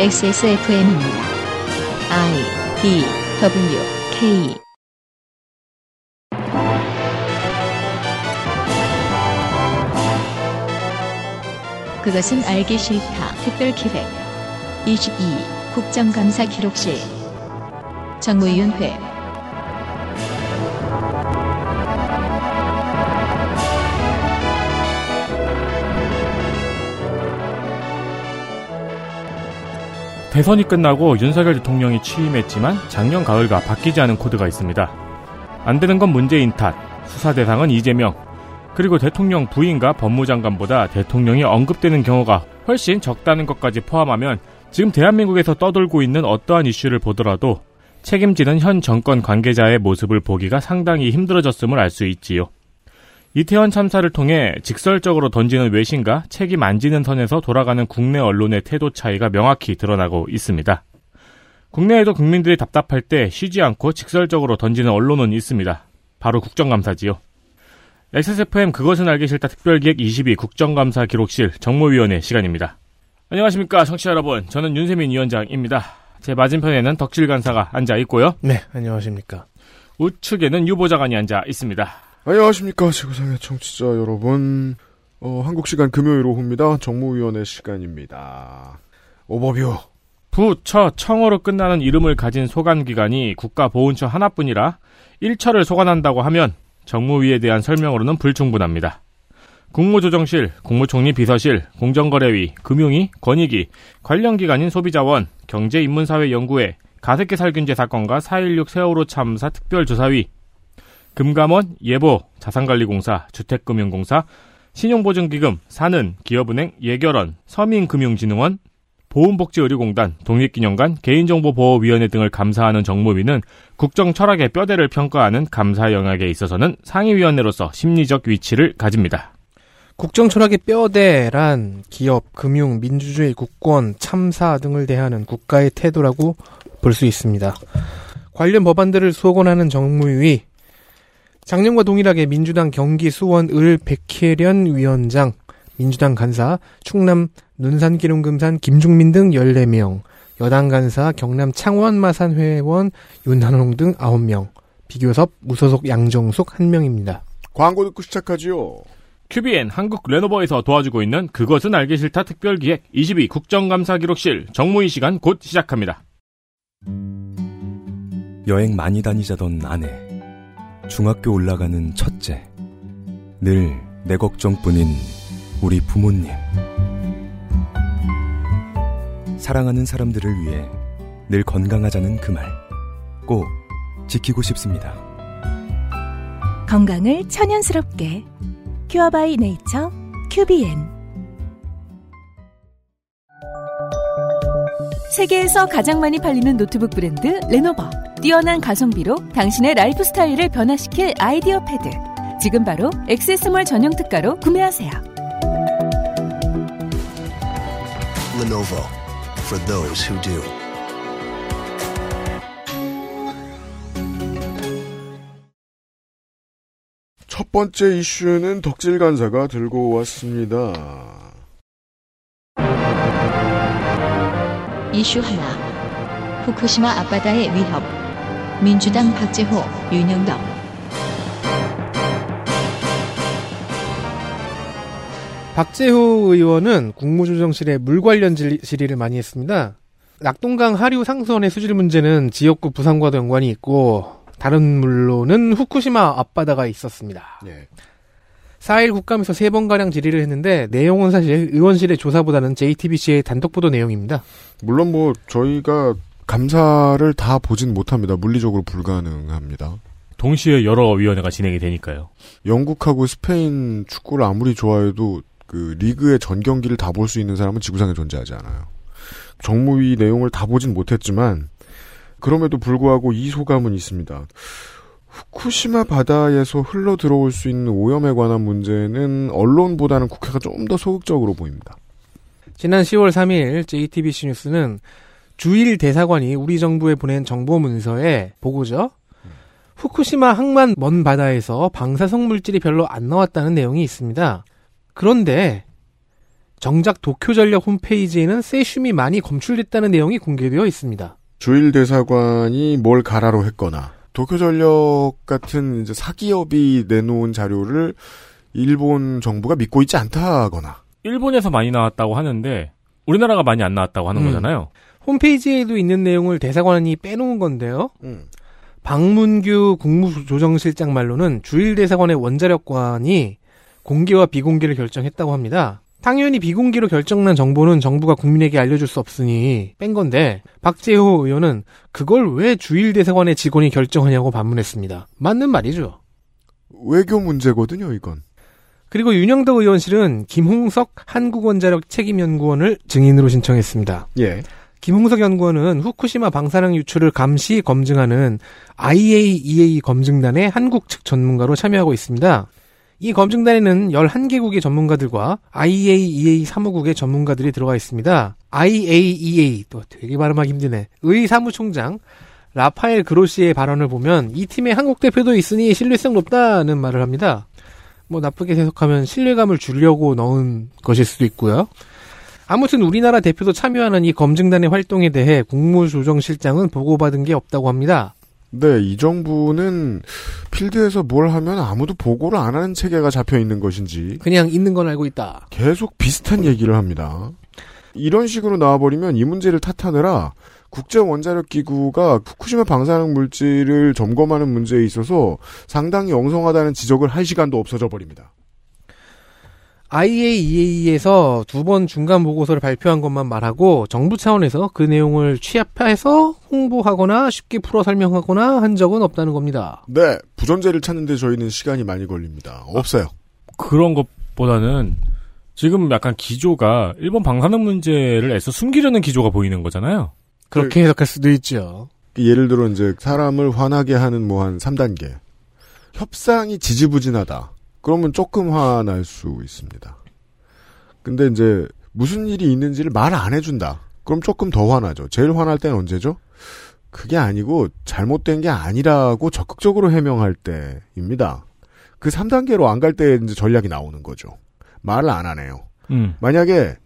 XSFM입니다. I D W K 그것은 알기 싫다. 특별 기획 22 국정감사 기록실 정무위원회 대선이 끝나고 윤석열 대통령이 취임했지만 작년 가을과 바뀌지 않은 코드가 있습니다. 안 되는 건 문재인 탓, 수사 대상은 이재명, 그리고 대통령 부인과 법무장관보다 대통령이 언급되는 경우가 훨씬 적다는 것까지 포함하면 지금 대한민국에서 떠돌고 있는 어떠한 이슈를 보더라도 책임지는 현 정권 관계자의 모습을 보기가 상당히 힘들어졌음을 알 수 있지요. 이태원 참사를 통해 직설적으로 던지는 외신과 책임 안 지는 선에서 돌아가는 국내 언론의 태도 차이가 명확히 드러나고 있습니다. 국내에도 국민들이 답답할 때 쉬지 않고 직설적으로 던지는 언론은 있습니다. 바로 국정감사지요. XSFM 그것은 알기 싫다 특별기획 22 국정감사 기록실 정모위원회 시간입니다. 안녕하십니까 청취자 여러분 저는 윤세민 위원장입니다. 제 맞은편에는 덕질 간사가 앉아 있고요. 네, 안녕하십니까. 우측에는 유보자관이 앉아 있습니다. 안녕하십니까 지구상의 청취자 여러분. 어, 한국 시간 금요일 오후입니다. 정무위원회 시간입니다. 오버뷰. 부처 청어로 끝나는 이름을 가진 소관기관이 국가보훈처 하나뿐이라 1처를 소관한다고 하면 정무위에 대한 설명으로는 불충분합니다. 국무조정실, 국무총리 비서실, 공정거래위, 금융위, 권익위, 관련 기관인 소비자원, 경제인문사회연구회, 가습기 살균제 사건과 4.16 세월호 참사 특별조사위, 금감원, 예보, 자산관리공사, 주택금융공사, 신용보증기금, 사는, 기업은행, 예결원, 서민금융진흥원, 보훈복지의료공단, 독립기념관, 개인정보보호위원회 등을 감사하는 정무위는 국정 철학의 뼈대를 평가하는 감사 영역에 있어서는 상위위원회로서 심리적 위치를 가집니다. 국정 철학의 뼈대란 기업, 금융, 민주주의, 국권, 참사 등을 대하는 국가의 태도라고 볼 수 있습니다. 관련 법안들을 수호권하는 정무위, 작년과 동일하게 민주당 경기 수원 을 백혜련 위원장, 민주당 간사 충남 눈산 기름 금산 김중민 등 14명, 여당 간사 경남 창원 마산 회원 윤한홍 등 9명, 비교섭 무소속 양정숙 1명입니다. 광고 듣고 시작하지요 QBN 한국 레노버에서 도와주고 있는 그것은 알기 싫다 특별기획 22 국정감사 기록실 정무위 시간 곧 시작합니다. 여행 많이 다니자던 아내. 중학교 올라가는 첫째. 늘 내 걱정뿐인 우리 부모님. 사랑하는 사람들을 위해 늘 건강하자는 그 말. 꼭 지키고 싶습니다. 건강을 천연스럽게 큐어바이 네이처 큐비엔 세계에서 가장 많이 팔리는 노트북 브랜드 레노버 뛰어난 가성비로 당신의 라이프 스타일을 변화시킬 아이디어 패드. 지금 바로 액세스몰 전용 특가로 구매하세요. Lenovo for those who do. 첫 번째 이슈는 덕질 간사가 들고 왔습니다. 이슈 하나. 후쿠시마 앞바다의 위협 민주당 박재호 윤영덕 박재호 의원은 국무조정실에 물 관련 질- 질의를 많이 했습니다. 낙동강 하류 상수원의 수질 문제는 지역구 부상과도 연관이 있고 다른 물로는 후쿠시마 앞바다가 있었습니다. 예. 4일 국감에서 3번가량 질의를 했는데 내용은 사실 의원실의 조사보다는 JTBC의 단독 보도 내용입니다. 물론 뭐 저희가 감사를 다 보진 못합니다 물리적으로 불가능합니다 동시에 여러 위원회가 진행이 되니까요. 영국하고 스페인 축구를 아무리 좋아해도 그 리그의 전 경기를 다 볼 수 있는 사람은 지구상에 존재하지 않아요. 정무위 내용을 다 보진 못했지만 그럼에도 불구하고 이 소감은 있습니다. 후쿠시마 바다에서 흘러 들어올 수 있는 오염에 관한 문제는 언론보다는 국회가 좀 더 소극적으로 보입니다. 지난 10월 3일 JTBC 뉴스는 주일 대사관이 우리 정부에 보낸 정보 문서에 보고죠. 후쿠시마 항만 먼 바다에서 방사성 물질이 별로 안 나왔다는 내용이 있습니다. 그런데 정작 도쿄전력 홈페이지에는 세슘이 많이 검출됐다는 내용이 공개되어 있습니다. 주일 대사관이 뭘 가라로 했거나 도쿄전력 같은 이제 사기업이 내놓은 자료를 일본 정부가 믿고 있지 않다거나 일본에서 많이 나왔다고 하는데 우리나라가 많이 안 나왔다고 하는 음. 거잖아요. 홈페이지에도 있는 내용을 대사관이 빼놓은 건데요. 음. 박문규 국무조정실장 말로는 주일 대사관의 원자력관이 공개와 비공개를 결정했다고 합니다. 당연히 비공개로 결정난 정보는 정부가 국민에게 알려줄 수 없으니 뺀 건데 박재호 의원은 그걸 왜 주일 대사관의 직원이 결정하냐고 반문했습니다. 맞는 말이죠. 외교 문제거든요, 이건. 그리고 윤영덕 의원실은 김홍석 한국원자력 책임연구원을 증인으로 신청했습니다. 예. 김홍석 연구원은 후쿠시마 방사능 유출을 감시 검증하는 IAEA 검증단의 한국 측 전문가로 참여하고 있습니다. 이 검증단에는 11개국의 전문가들과 IAEA 사무국의 전문가들이 들어가 있습니다. IAEA, 또 되게 발음하기 힘드네. 의 사무총장 라파엘 그로시의 발언을 보면 이 팀에 한국 대표도 있으니 신뢰성 높다는 말을 합니다. 뭐 나쁘게 해석하면 신뢰감을 주려고 넣은 것일 수도 있고요. 아무튼 우리나라 대표도 참여하는 이 검증단의 활동에 대해 국무조정실장은 보고받은 게 없다고 합니다. 네, 이 정부는 필드에서 뭘 하면 아무도 보고를 안 하는 체계가 잡혀 있는 것인지 그냥 있는 건 알고 있다. 계속 비슷한 얘기를 합니다. 이런 식으로 나와버리면 이 문제를 탓하느라 국제원자력기구가 후쿠시마 방사능 물질을 점검하는 문제에 있어서 상당히 엉성하다는 지적을 할 시간도 없어져 버립니다. IAEA에서 두 번 중간 보고서를 발표한 것만 말하고 정부 차원에서 그 내용을 취합해서 홍보하거나 쉽게 풀어 설명하거나 한 적은 없다는 겁니다. 네, 부전제를 찾는데 저희는 시간이 많이 걸립니다. 없어요. 그런 것보다는 지금 약간 기조가 일본 방사능 문제를 애써 숨기려는 기조가 보이는 거잖아요. 그렇게 해석할 수도 있죠. 예를 들어 이제 사람을 화나게 하는 뭐 한 3단계. 협상이 지지부진하다. 그러면 조금 화날 수 있습니다. 근데 이제 무슨 일이 있는지를 말 안 해준다. 그럼 조금 더 화나죠. 제일 화날 때는 언제죠? 그게 아니고 잘못된 게 아니라고 적극적으로 해명할 때입니다. 그 3단계로 안 갈 때 이제 전략이 나오는 거죠. 말을 안 하네요. 음. 만약에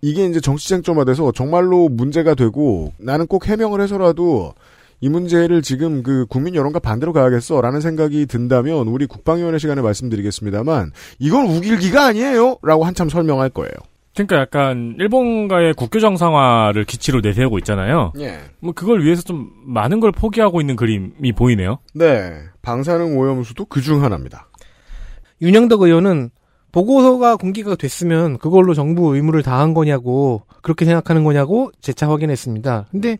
이게 이제 정치쟁점화 돼서 정말로 문제가 되고 나는 꼭 해명을 해서라도 이 문제를 지금 그 국민 여론과 반대로 가야겠어라는 생각이 든다면 우리 국방위원회 시간에 말씀드리겠습니다만 이건 우길기가 아니에요라고 한참 설명할 거예요. 그러니까 약간 일본과의 국교 정상화를 기치로 내세우고 있잖아요. 예. 뭐 그걸 위해서 좀 많은 걸 포기하고 있는 그림이 보이네요. 네. 방사능 오염수도 그 중 하나입니다. 윤영덕 의원은 보고서가 공개가 됐으면 그걸로 정부 의무를 다한 거냐고 그렇게 생각하는 거냐고 재차 확인했습니다. 근데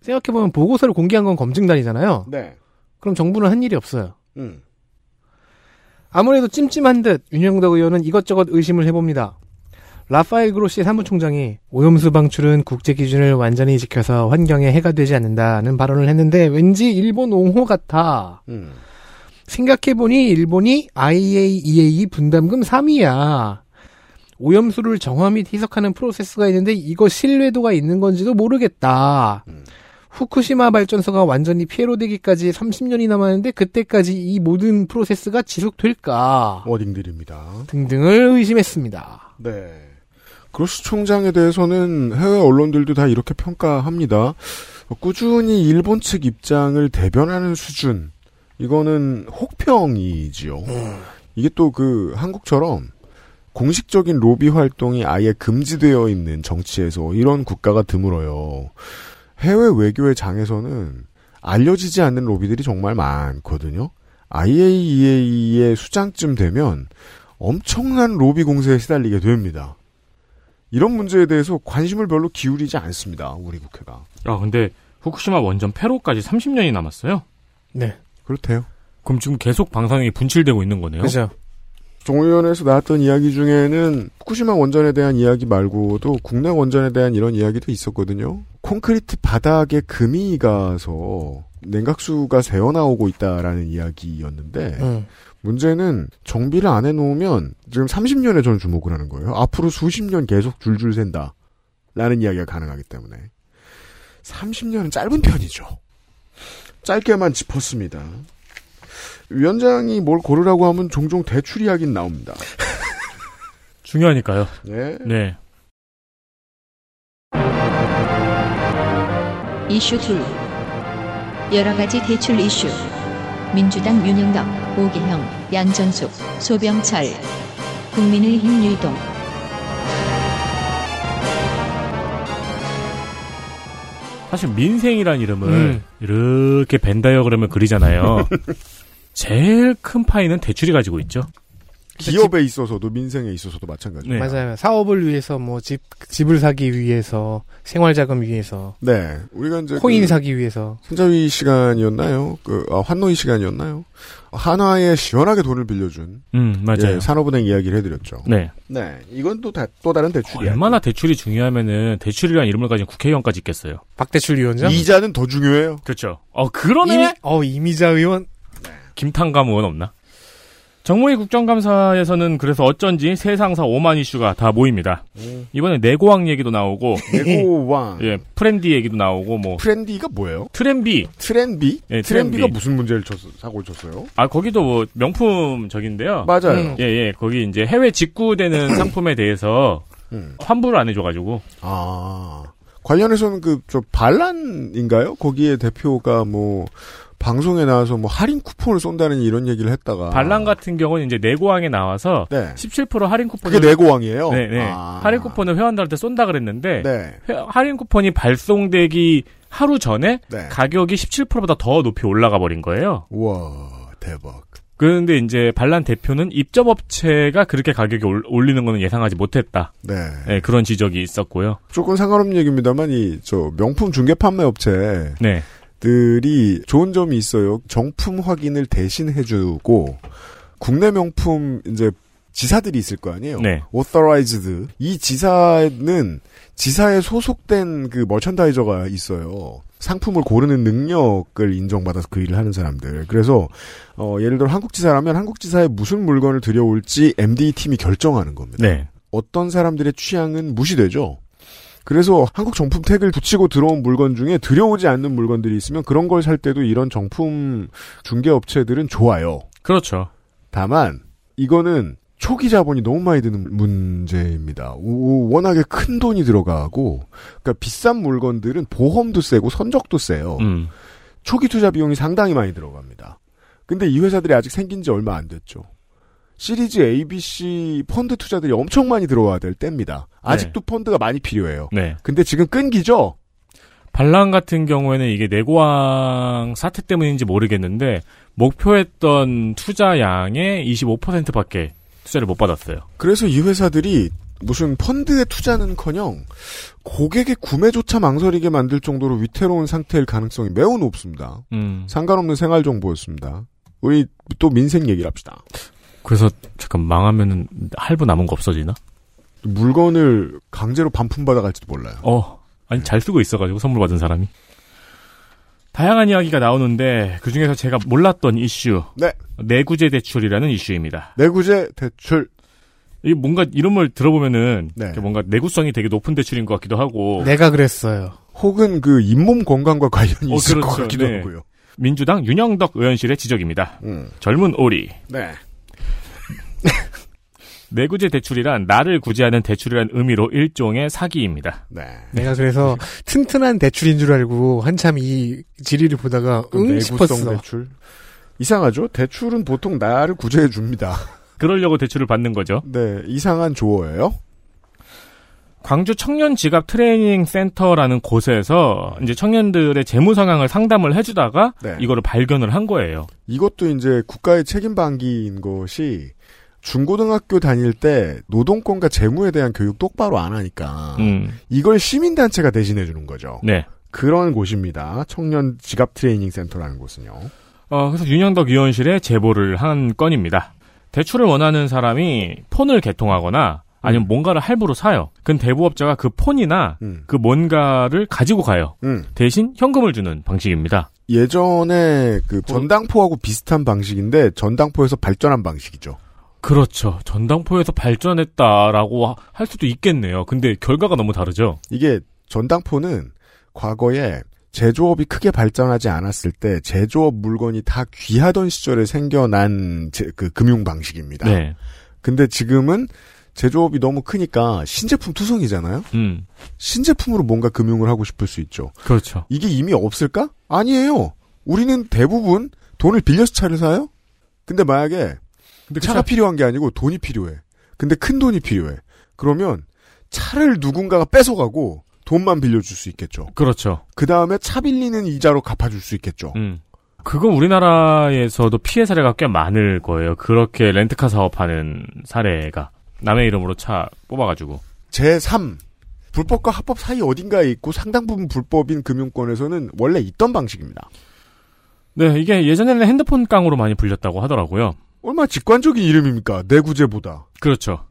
생각해보면 보고서를 공개한 건 검증단이잖아요. 네. 그럼 정부는 한 일이 없어요. 음. 아무래도 찜찜한 듯 윤영덕 의원은 이것저것 의심을 해봅니다. 라파엘 그로시 사무총장이 오염수 방출은 국제 기준을 완전히 지켜서 환경에 해가 되지 않는다는 발언을 했는데 왠지 일본 옹호 같아. 음. 생각해보니 일본이 IAEA 분담금 3위야. 오염수를 정화 및 희석하는 프로세스가 있는데 이거 신뢰도가 있는 건지도 모르겠다. 음. 후쿠시마 발전소가 완전히 폐로 되기까지 30년이 남았는데 그때까지 이 모든 프로세스가 지속될까 워딩들입니다. 등등을 의심했습니다. 네. 그로시 총장에 대해서는 해외 언론들도 다 이렇게 평가합니다. 꾸준히 일본 측 입장을 대변하는 수준. 이거는 혹평이지요. 이게 또 그 한국처럼 공식적인 로비 활동이 아예 금지되어 있는 정치에서 이런 국가가 드물어요. 해외 외교의 장에서는 알려지지 않는 로비들이 정말 많거든요. IAEA의 수장쯤 되면 엄청난 로비 공세에 시달리게 됩니다. 이런 문제에 대해서 관심을 별로 기울이지 않습니다. 우리 국회가. 아 근데 후쿠시마 원전 폐로까지 30년이 남았어요. 네. 그렇대요. 그럼 지금 계속 방사능이 분출되고 있는 거네요. 그죠. 정의원에서 나왔던 이야기 중에는 후쿠시마 원전에 대한 이야기 말고도 국내 원전에 대한 이런 이야기도 있었거든요. 콘크리트 바닥에 금이 가서 냉각수가 새어나오고 있다라는 이야기였는데 음. 문제는 정비를 안 해놓으면 지금 30년에 저는 주목을 하는 거예요. 앞으로 수십 년 계속 줄줄 샌다. 라는 이야기가 가능하기 때문에 30년은 짧은 편이죠. 짧게만 짚었습니다. 위원장이 뭘 고르라고 하면 종종 대출 이야기 나옵니다. 중요하니까요. 네. 네. 이슈 2. 여러 가지 대출 이슈. 민주당 윤영덕, 오기형, 양전숙, 소병철. 국민의힘 유동. 사실 민생이란 이름을 음. 이렇게 벤다이어그램을 그리잖아요. 제일 큰 파이는 대출이 가지고 있죠. 기업에 있어서도 민생에 있어서도 마찬가지죠. 네. 맞아요. 사업을 위해서 뭐 집 집을 사기 위해서 생활 자금 위해서 네. 우리가 이제 코인 그 사기 위해서 손자위 시간이었나요? 그 아, 환노이 시간이었나요? 한화에 시원하게 돈을 빌려준 음, 맞아요. 예, 산업은행 이야기를 해 드렸죠. 네. 네, 이건 또, 다, 또 다른 대출이야. 얼마나 대출이 중요하면은 대출이라는 이름을 가진 국회의원까지 있겠어요. 박대출 위원장 이자는 더 중요해요. 그렇죠. 어, 그러네. 이미 어 이미자 의원 김탕감 의원 없나? 정무위 국정감사에서는 그래서 어쩐지 세상사 오만 이슈가 다 모입니다. 이번에 네고왕 얘기도 나오고, 네고왕. 예, 프렌디 얘기도 나오고, 뭐, 트렌디가 뭐예요? 트렌비. 트렌비? 예, 트렌비가 트렌비. 무슨 문제를 쳤, 사고를 쳤어요? 아, 거기도 뭐, 명품 적인데요. 맞아요. 음. 예, 예, 거기 이제 해외 직구되는 상품에 대해서 음. 환불을 안 해줘가지고, 아. 관련해서는 그, 저, 반란인가요? 거기에 대표가 뭐, 방송에 나와서 뭐, 할인 쿠폰을 쏜다는 이런 얘기를 했다가. 반란 같은 경우는 이제 내고왕에 나와서 네. 17% 할인 쿠폰을. 그게 내고왕이에요? 네, 네. 아. 할인 쿠폰을 회원들한테 쏜다 그랬는데, 네. 회- 할인 쿠폰이 발송되기 하루 전에 네. 가격이 17%보다 더 높이 올라가 버린 거예요. 우와, 대박. 그런데 이제 반란 대표는 입점 업체가 그렇게 가격이 올- 올리는 거는 예상하지 못했다. 네. 네, 그런 지적이 있었고요. 조금 상관없는 얘기입니다만, 이, 저, 명품 중개 판매 업체. 네. 들이 좋은 점이 있어요. 정품 확인을 대신 해주고 국내 명품 이제 지사들이 있을 거 아니에요. 네. authorized 이 지사는 지사에 소속된 그 머천다이저가 있어요. 상품을 고르는 능력을 인정받아서 그 일을 하는 사람들. 그래서 어, 예를 들어 한국 지사라면 한국 지사에 무슨 물건을 들여올지 MD 팀이 결정하는 겁니다. 네. 어떤 사람들의 취향은 무시되죠. 그래서 한국 정품 태그를 붙이고 들어온 물건 중에 들여오지 않는 물건들이 있으면 그런 걸 살 때도 이런 정품 중개 업체들은 좋아요. 그렇죠. 다만 이거는 초기 자본이 너무 많이 드는 문제입니다. 오, 워낙에 큰 돈이 들어가고 그러니까 비싼 물건들은 보험도 세고 선적도 세요. 음. 초기 투자 비용이 상당히 많이 들어갑니다. 근데 이 회사들이 아직 생긴 지 얼마 안 됐죠. 시리즈 ABC 펀드 투자들이 엄청 많이 들어와야 될 때입니다. 아직도 펀드가 많이 필요해요. 네. 근데 지금 끈기죠? 반란 같은 경우에는 이게 내고왕 사태 때문인지 모르겠는데 목표했던 투자량의 25%밖에 투자를 못 받았어요. 그래서 이 회사들이 무슨 펀드에 투자는커녕 고객의 구매조차 망설이게 만들 정도로 위태로운 상태일 가능성이 매우 높습니다. 음. 상관없는 생활 정보였습니다. 우리 또 민생 얘기를 합시다. 그래서 잠깐 망하면은 할부 남은 거 없어지나? 물건을 강제로 반품 받아 갈지도 몰라요. 어. 아니 잘 쓰고 있어가지고 선물 받은 사람이. 다양한 이야기가 나오는데 그 중에서 제가 몰랐던 이슈. 네. 내구재 대출이라는 이슈입니다. 내구재 대출. 이 뭔가 이름을 들어보면은 네. 뭔가 내구성이 되게 높은 대출인 것 같기도 하고 내가 그랬어요. 혹은 그 잇몸 건강과 관련이 어, 있을 것 그렇죠. 같기도 네. 하고요. 민주당 윤영덕 의원실의 지적입니다. 음. 젊은 오리 네. 내구재 대출이란 나를 구제하는 대출이란 의미로 일종의 사기입니다. 네. 내가 그래서 튼튼한 대출인 줄 알고 한참 이 질의를 보다가 응 내구제 싶었어. 대출. 이상하죠? 대출은 보통 나를 구제해 줍니다. 그러려고 대출을 받는 거죠. 네, 이상한 조어예요. 광주 청년 지갑 트레이닝 센터라는 곳에서 이제 청년들의 재무 상황을 상담을 해주다가 네. 이거를 발견을 한 거예요. 이것도 이제 국가의 책임 방기인 것이 중고등학교 다닐 때 노동권과 재무에 대한 교육 똑바로 안 하니까 음, 이걸 시민단체가 대신해 주는 거죠. 네. 그런 곳입니다. 청년 지갑 트레이닝 센터라는 곳은요. 어, 그래서 윤영덕 의원실에 제보를 한 건입니다. 대출을 원하는 사람이 폰을 개통하거나 아니면 뭔가를 할부로 사요. 그럼 대부업자가 그 폰이나 음. 그 뭔가를 가지고 가요. 음. 대신 현금을 주는 방식입니다. 예전에 그 전당포하고 비슷한 방식인데 전당포에서 발전한 방식이죠. 그렇죠. 전당포에서 발전했다라고 하- 할 수도 있겠네요. 근데 결과가 너무 다르죠. 이게 전당포는 과거에 제조업이 크게 발전하지 않았을 때 제조업 물건이 다 귀하던 시절에 생겨난 제- 그 금융 방식입니다. 네. 근데 지금은 제조업이 너무 크니까 신제품 투성이잖아요. 음, 신제품으로 뭔가 금융을 하고 싶을 수 있죠. 그렇죠. 이게 이미 없을까? 아니에요. 우리는 대부분 돈을 빌려서 차를 사요. 근데 만약에 근데 차가 필요한 게 아니고 돈이 필요해. 근데 큰 돈이 필요해. 그러면 차를 누군가가 뺏어가고 돈만 빌려줄 수 있겠죠. 그렇죠. 그 다음에 차 빌리는 이자로 갚아줄 수 있겠죠. 음. 그건 우리나라에서도 피해 사례가 꽤 많을 거예요. 그렇게 렌트카 사업하는 사례가 남의 이름으로 차 뽑아가지고. 제3. 불법과 합법 사이 어딘가에 있고 상당 부분 불법인 금융권에서는 원래 있던 방식입니다. 네, 이게 예전에는 핸드폰 깡으로 많이 불렸다고 하더라고요. 얼마나 직관적인 이름입니까? 내구제보다. 그렇죠.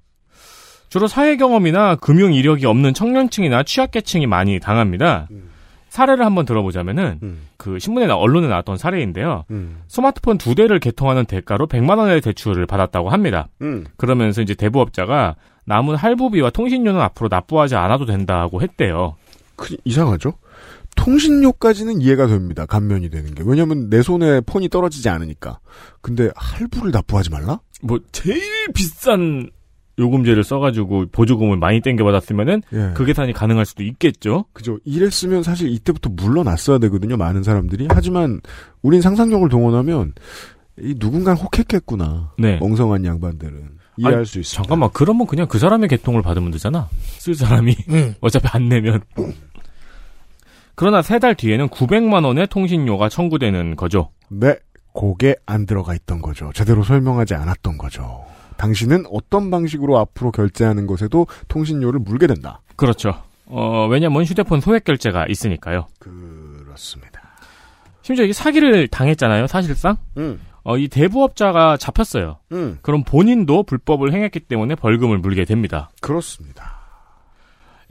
주로 사회 경험이나 금융 이력이 없는 청년층이나 취약계층이 많이 당합니다. 음. 사례를 한번 들어보자면은 음, 그 신문에 나 언론에 나왔던 사례인데요. 음, 스마트폰 두 대를 개통하는 대가로 100만 원의 대출을 받았다고 합니다. 음. 그러면서 이제 대부업자가 남은 할부비와 통신료는 앞으로 납부하지 않아도 된다고 했대요. 그, 이상하죠? 통신료까지는 이해가 됩니다. 감면이 되는 게. 왜냐면 내 손에 폰이 떨어지지 않으니까. 근데 할부를 납부하지 말라? 뭐 제일 비싼 요금제를 써가지고 보조금을 많이 땡겨받았으면은 예. 그 계산이 가능할 수도 있겠죠. 그죠. 이랬으면 사실 이때부터 물러났어야 되거든요. 많은 사람들이. 하지만 우린 상상력을 동원하면 이 누군가 혹했겠구나. 네. 멍성한 양반들은 이해할 수 있어. 잠깐만 그러면 그냥 그 사람의 개통을 받으면 되잖아. 쓸 사람이 음. 어차피 안 내면. 그러나 세 달 뒤에는 900만 원의 통신료가 청구되는 거죠. 네. 그게 안 들어가 있던 거죠. 제대로 설명하지 않았던 거죠. 당신은 어떤 방식으로 앞으로 결제하는 것에도 통신료를 물게 된다. 그렇죠. 어, 왜냐면 휴대폰 소액 결제가 있으니까요. 그렇습니다. 심지어 이게 사기를 당했잖아요, 사실상. 음, 어, 이 대부업자가 잡혔어요. 음, 그럼 본인도 불법을 행했기 때문에 벌금을 물게 됩니다. 그렇습니다.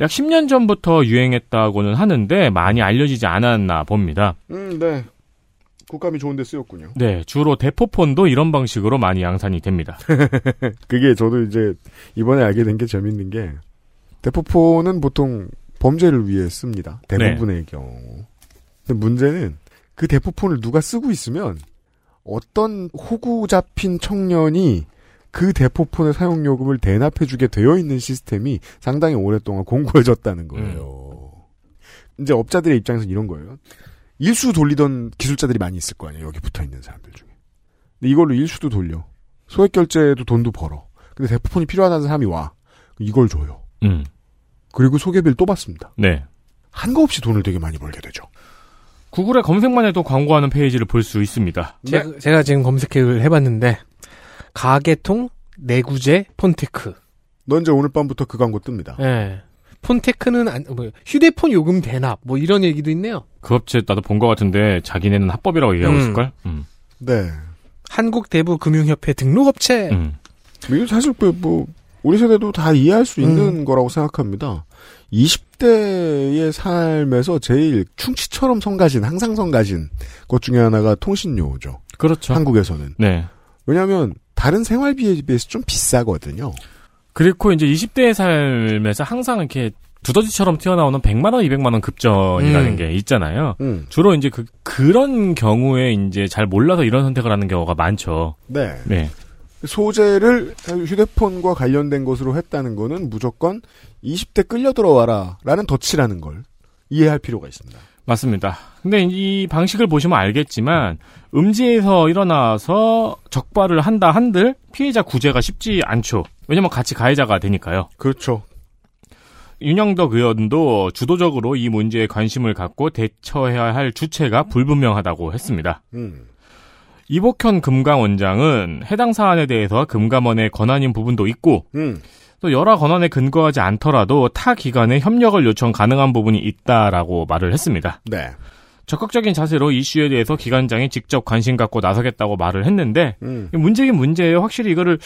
약 10년 전부터 유행했다고는 하는데 많이 알려지지 않았나 봅니다. 음, 네. 국감이 좋은데 쓰였군요. 네, 주로 대포폰도 이런 방식으로 많이 양산이 됩니다. 그게 저도 이제 이번에 알게 된 게 재밌는 게 대포폰은 보통 범죄를 위해 씁니다. 대부분의 경우. 근데 문제는 그 대포폰을 누가 쓰고 있으면 어떤 호구 잡힌 청년이 그 대포폰의 사용 요금을 대납해주게 되어 있는 시스템이 상당히 오랫동안 공고해졌다는 거예요. 이제 업자들의 입장에서 이런 거예요. 일수 돌리던 기술자들이 많이 있을 거 아니에요. 여기 붙어 있는 사람들 중에. 근데 이걸로 일수도 돌려. 소액 결제도 돈도 벌어. 근데 대포폰이 필요하다는 사람이 와. 이걸 줘요. 음, 그리고 소개비를 또 받습니다. 네. 한 거 없이 돈을 되게 많이 벌게 되죠. 구글에 검색만 해도 광고하는 페이지를 볼 수 있습니다. 제가, 제가 지금 검색을 해봤는데 가계통 내구제 폰테크. 넌 이제 오늘 밤부터 그 광고 뜹니다. 예. 폰테크는 안, 뭐, 휴대폰 요금 대납 뭐 이런 얘기도 있네요. 그 업체 나도 본 것 같은데 자기네는 합법이라고 얘기하고 음. 있을걸? 음. 네. 한국대부금융협회 등록업체. 음. 이거 사실 뭐, 뭐 우리 세대도 다 이해할 수 있는 음. 거라고 생각합니다. 20대의 삶에서 제일 충치처럼 성가신, 항상 성가신 것 중에 하나가 통신료죠. 그렇죠. 한국에서는. 네. 왜냐하면 다른 생활비에 비해서 좀 비싸거든요. 그리고 이제 20대의 삶에서 항상 이렇게 두더지처럼 튀어나오는 100만 원, 200만 원 급전이라는 음. 게 있잖아요. 음. 주로 이제 그 그런 경우에 이제 잘 몰라서 이런 선택을 하는 경우가 많죠. 네. 네. 소재를 휴대폰과 관련된 것으로 했다는 거는 무조건 20대 끌려 들어와라 라는 덫이라는 걸 이해할 필요가 있습니다. 맞습니다. 근데 이 방식을 보시면 알겠지만 음지에서 일어나서 적발을 한다 한들 피해자 구제가 쉽지 않죠. 왜냐면 같이 가해자가 되니까요. 그렇죠. 윤영덕 의원도 주도적으로 이 문제에 관심을 갖고 대처해야 할 주체가 불분명하다고 했습니다. 음. 이복현 금감원장은 해당 사안에 대해서 금감원의 권한인 부분도 있고 음. 또 여러 권한에 근거하지 않더라도 타 기관에 협력을 요청 가능한 부분이 있다라고 말을 했습니다. 네. 적극적인 자세로 이슈에 대해서 기관장이 직접 관심 갖고 나서겠다고 말을 했는데 음. 문제긴 문제예요. 확실히 이거를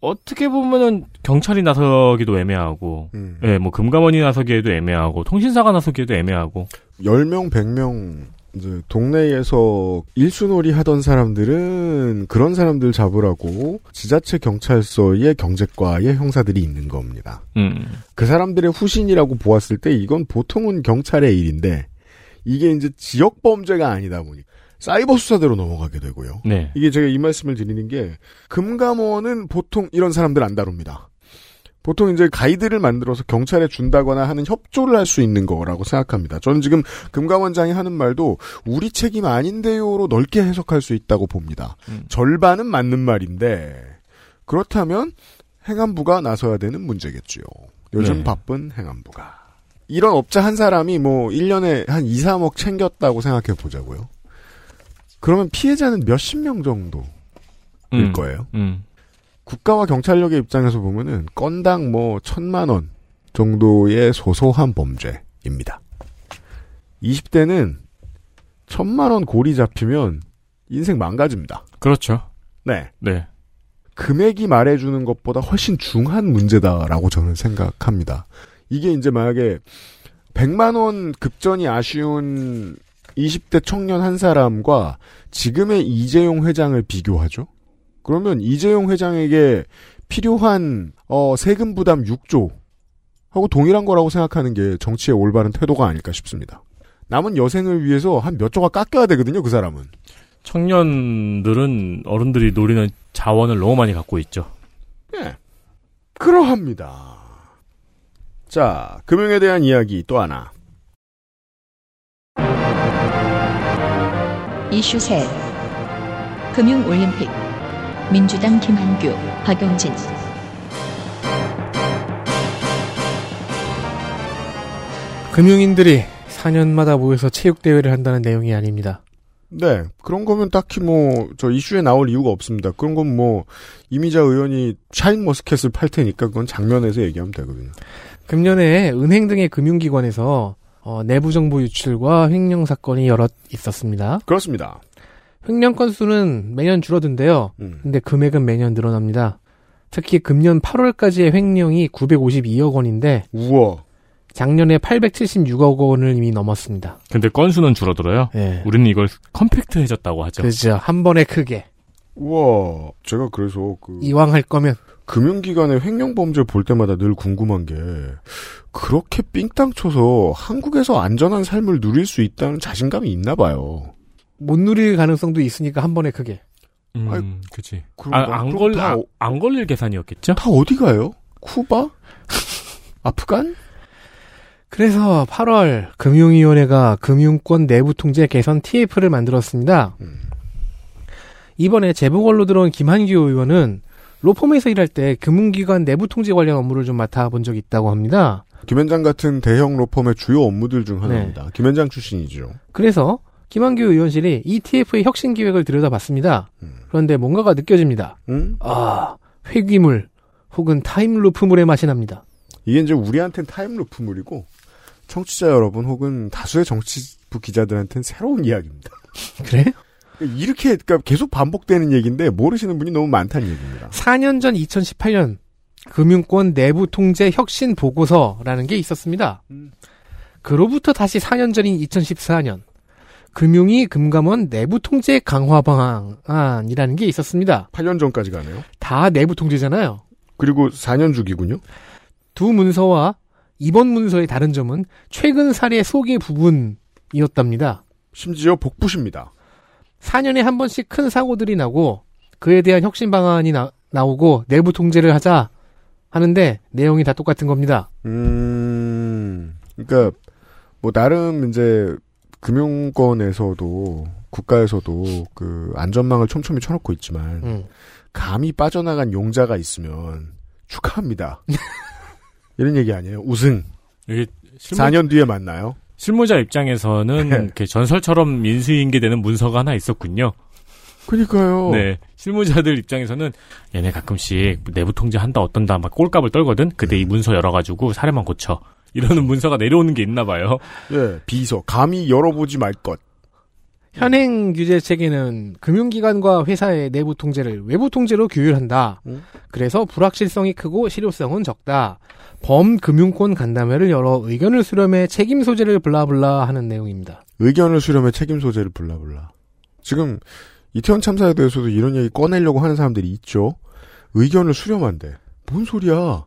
어떻게 보면은 경찰이 나서기도 애매하고, 음. 예, 뭐 금감원이 나서기에도 애매하고, 통신사가 나서기에도 애매하고, 10명, 100명, 이제, 동네에서 일수놀이 하던 사람들은 그런 사람들 잡으라고 지자체 경찰서의 경제과의 형사들이 있는 겁니다. 음, 그 사람들의 후신이라고 보았을 때 이건 보통은 경찰의 일인데, 이게 이제 지역 범죄가 아니다 보니 사이버 수사대로 넘어가게 되고요. 네, 이게 제가 이 말씀을 드리는 게, 금감원은 보통 이런 사람들 안 다룹니다. 보통 이제 가이드를 만들어서 경찰에 준다거나 하는 협조를 할 수 있는 거라고 생각합니다. 저는 지금 금감원장이 하는 말도 우리 책임 아닌데요로 넓게 해석할 수 있다고 봅니다. 음. 절반은 맞는 말인데 그렇다면 행안부가 나서야 되는 문제겠지요. 요즘 네. 바쁜 행안부가. 이런 업자 한 사람이 뭐 1년에 한 2, 3억 챙겼다고 생각해 보자고요. 그러면 피해자는 몇십 명 정도일 음. 거예요. 음. 국가와 경찰력의 입장에서 보면은 건당 뭐 천만 원 정도의 소소한 범죄입니다. 20대는 천만 원 고리 잡히면 인생 망가집니다. 그렇죠. 네. 네. 금액이 말해주는 것보다 훨씬 중한 문제다라고 저는 생각합니다. 이게 이제 만약에 100만 원 급전이 아쉬운 20대 청년 한 사람과 지금의 이재용 회장을 비교하죠. 그러면 이재용 회장에게 필요한 어, 세금 부담 6조 하고 동일한 거라고 생각하는 게 정치의 올바른 태도가 아닐까 싶습니다. 남은 여생을 위해서 한 몇 조가 깎여야 되거든요, 그 사람은. 청년들은 어른들이 노리는 자원을 너무 많이 갖고 있죠. 예. 그러합니다. 자, 금융에 대한 이야기 또 하나. 이슈 셋 금융올림픽 민주당 김한규 박용진 금융인들이 4년마다 모여서 체육대회를 한다는 내용이 아닙니다. 네, 그런 거면 딱히 뭐, 저 이슈에 나올 이유가 없습니다. 그런 건 뭐, 이미자 의원이 샤인 머스켓을 팔 테니까 그건 장면에서 얘기하면 되거든요. 금년에 은행 등의 금융기관에서 어, 내부 정보 유출과 횡령 사건이 여럿 있었습니다. 그렇습니다. 횡령 건수는 매년 줄어든데요. 음. 근데 금액은 매년 늘어납니다. 특히 금년 8월까지의 횡령이 952억 원인데 우와. 작년에 876억 원을 이미 넘었습니다. 근데 건수는 줄어들어요. 예. 우리는 이걸 컴팩트해졌다고 하죠. 그죠. 한 번에 크게. 우와. 제가 그래서 그, 이왕 할 거면 금융기관의 횡령 범죄 볼 때마다 늘 궁금한 게, 그렇게 삥땅 쳐서 한국에서 안전한 삶을 누릴 수 있다는 자신감이 있나 봐요. 못 누릴 가능성도 있으니까 한 번에 크게. 음, 아이, 그치. 아, 뭐, 안 걸, 다, 아, 안 걸릴 계산이었겠죠? 다 어디 가요? 쿠바? 아프간? 그래서 8월 금융위원회가 금융권 내부 통제 개선 TF를 만들었습니다. 음. 이번에 재보궐로 들어온 김한규 의원은 로펌에서 일할 때 금융기관 내부 통제 관련 업무를 좀 맡아본 적이 있다고 합니다. 김현장 같은 대형 로펌의 주요 업무들 중 네. 하나입니다. 김현장 출신이죠. 그래서 김한규 의원실이 ETF의 혁신 기획을 들여다봤습니다. 음. 그런데 뭔가가 느껴집니다. 응? 아, 회귀물 혹은 타임루프물의 맛이 납니다. 이게 이제 우리한테는 타임루프물이고 청취자 여러분 혹은 다수의 정치부 기자들한테는 새로운 이야기입니다. 그래? 이렇게 그러니까 계속 반복되는 얘기인데 모르시는 분이 너무 많다는 얘기입니다. 4년 전 2018년 금융권 내부 통제 혁신 보고서라는 게 있었습니다. 음. 그로부터 다시 4년 전인 2014년 금융위 금감원 내부 통제 강화 방안이라는 게 있었습니다. 8년 전까지 가네요. 다 내부 통제잖아요. 그리고 4년 주기군요. 두 문서와 이번 문서의 다른 점은 최근 사례 소개 부분이었답니다. 심지어 복부십니다. 4년에 한 번씩 큰 사고들이 나고 그에 대한 혁신 방안이 나, 나오고 내부 통제를 하자 하는데 내용이 다 똑같은 겁니다. 음, 그러니까 뭐 나름 이제 금융권에서도 국가에서도 그 안전망을 촘촘히 쳐놓고 있지만 음. 감이 빠져나간 용자가 있으면 축하합니다. 이런 얘기 아니에요. 우승. 이게 실무, 4년 뒤에 만나요. 실무자 입장에서는 네. 이렇게 전설처럼 인수인계되는 문서가 하나 있었군요. 그니까요. 네. 실무자들 입장에서는 얘네 가끔씩 내부 통제 한다 어떤다 막 꼴값을 떨거든. 그때 이 문서 열어가지고 사례만 고쳐. 이러는 문서가 내려오는 게 있나 봐요. 예, 비서. 감히 열어보지 말 것. 현행 규제 체계는 금융기관과 회사의 내부 통제를 외부 통제로 규율한다. 음. 그래서 불확실성이 크고 실효성은 적다. 범금융권 간담회를 열어 의견을 수렴해 책임 소재를 블라블라 하는 내용입니다. 의견을 수렴해 책임 소재를 불라불라. 지금 이태원 참사에 대해서도 이런 얘기 꺼내려고 하는 사람들이 있죠. 의견을 수렴한대. 뭔 소리야?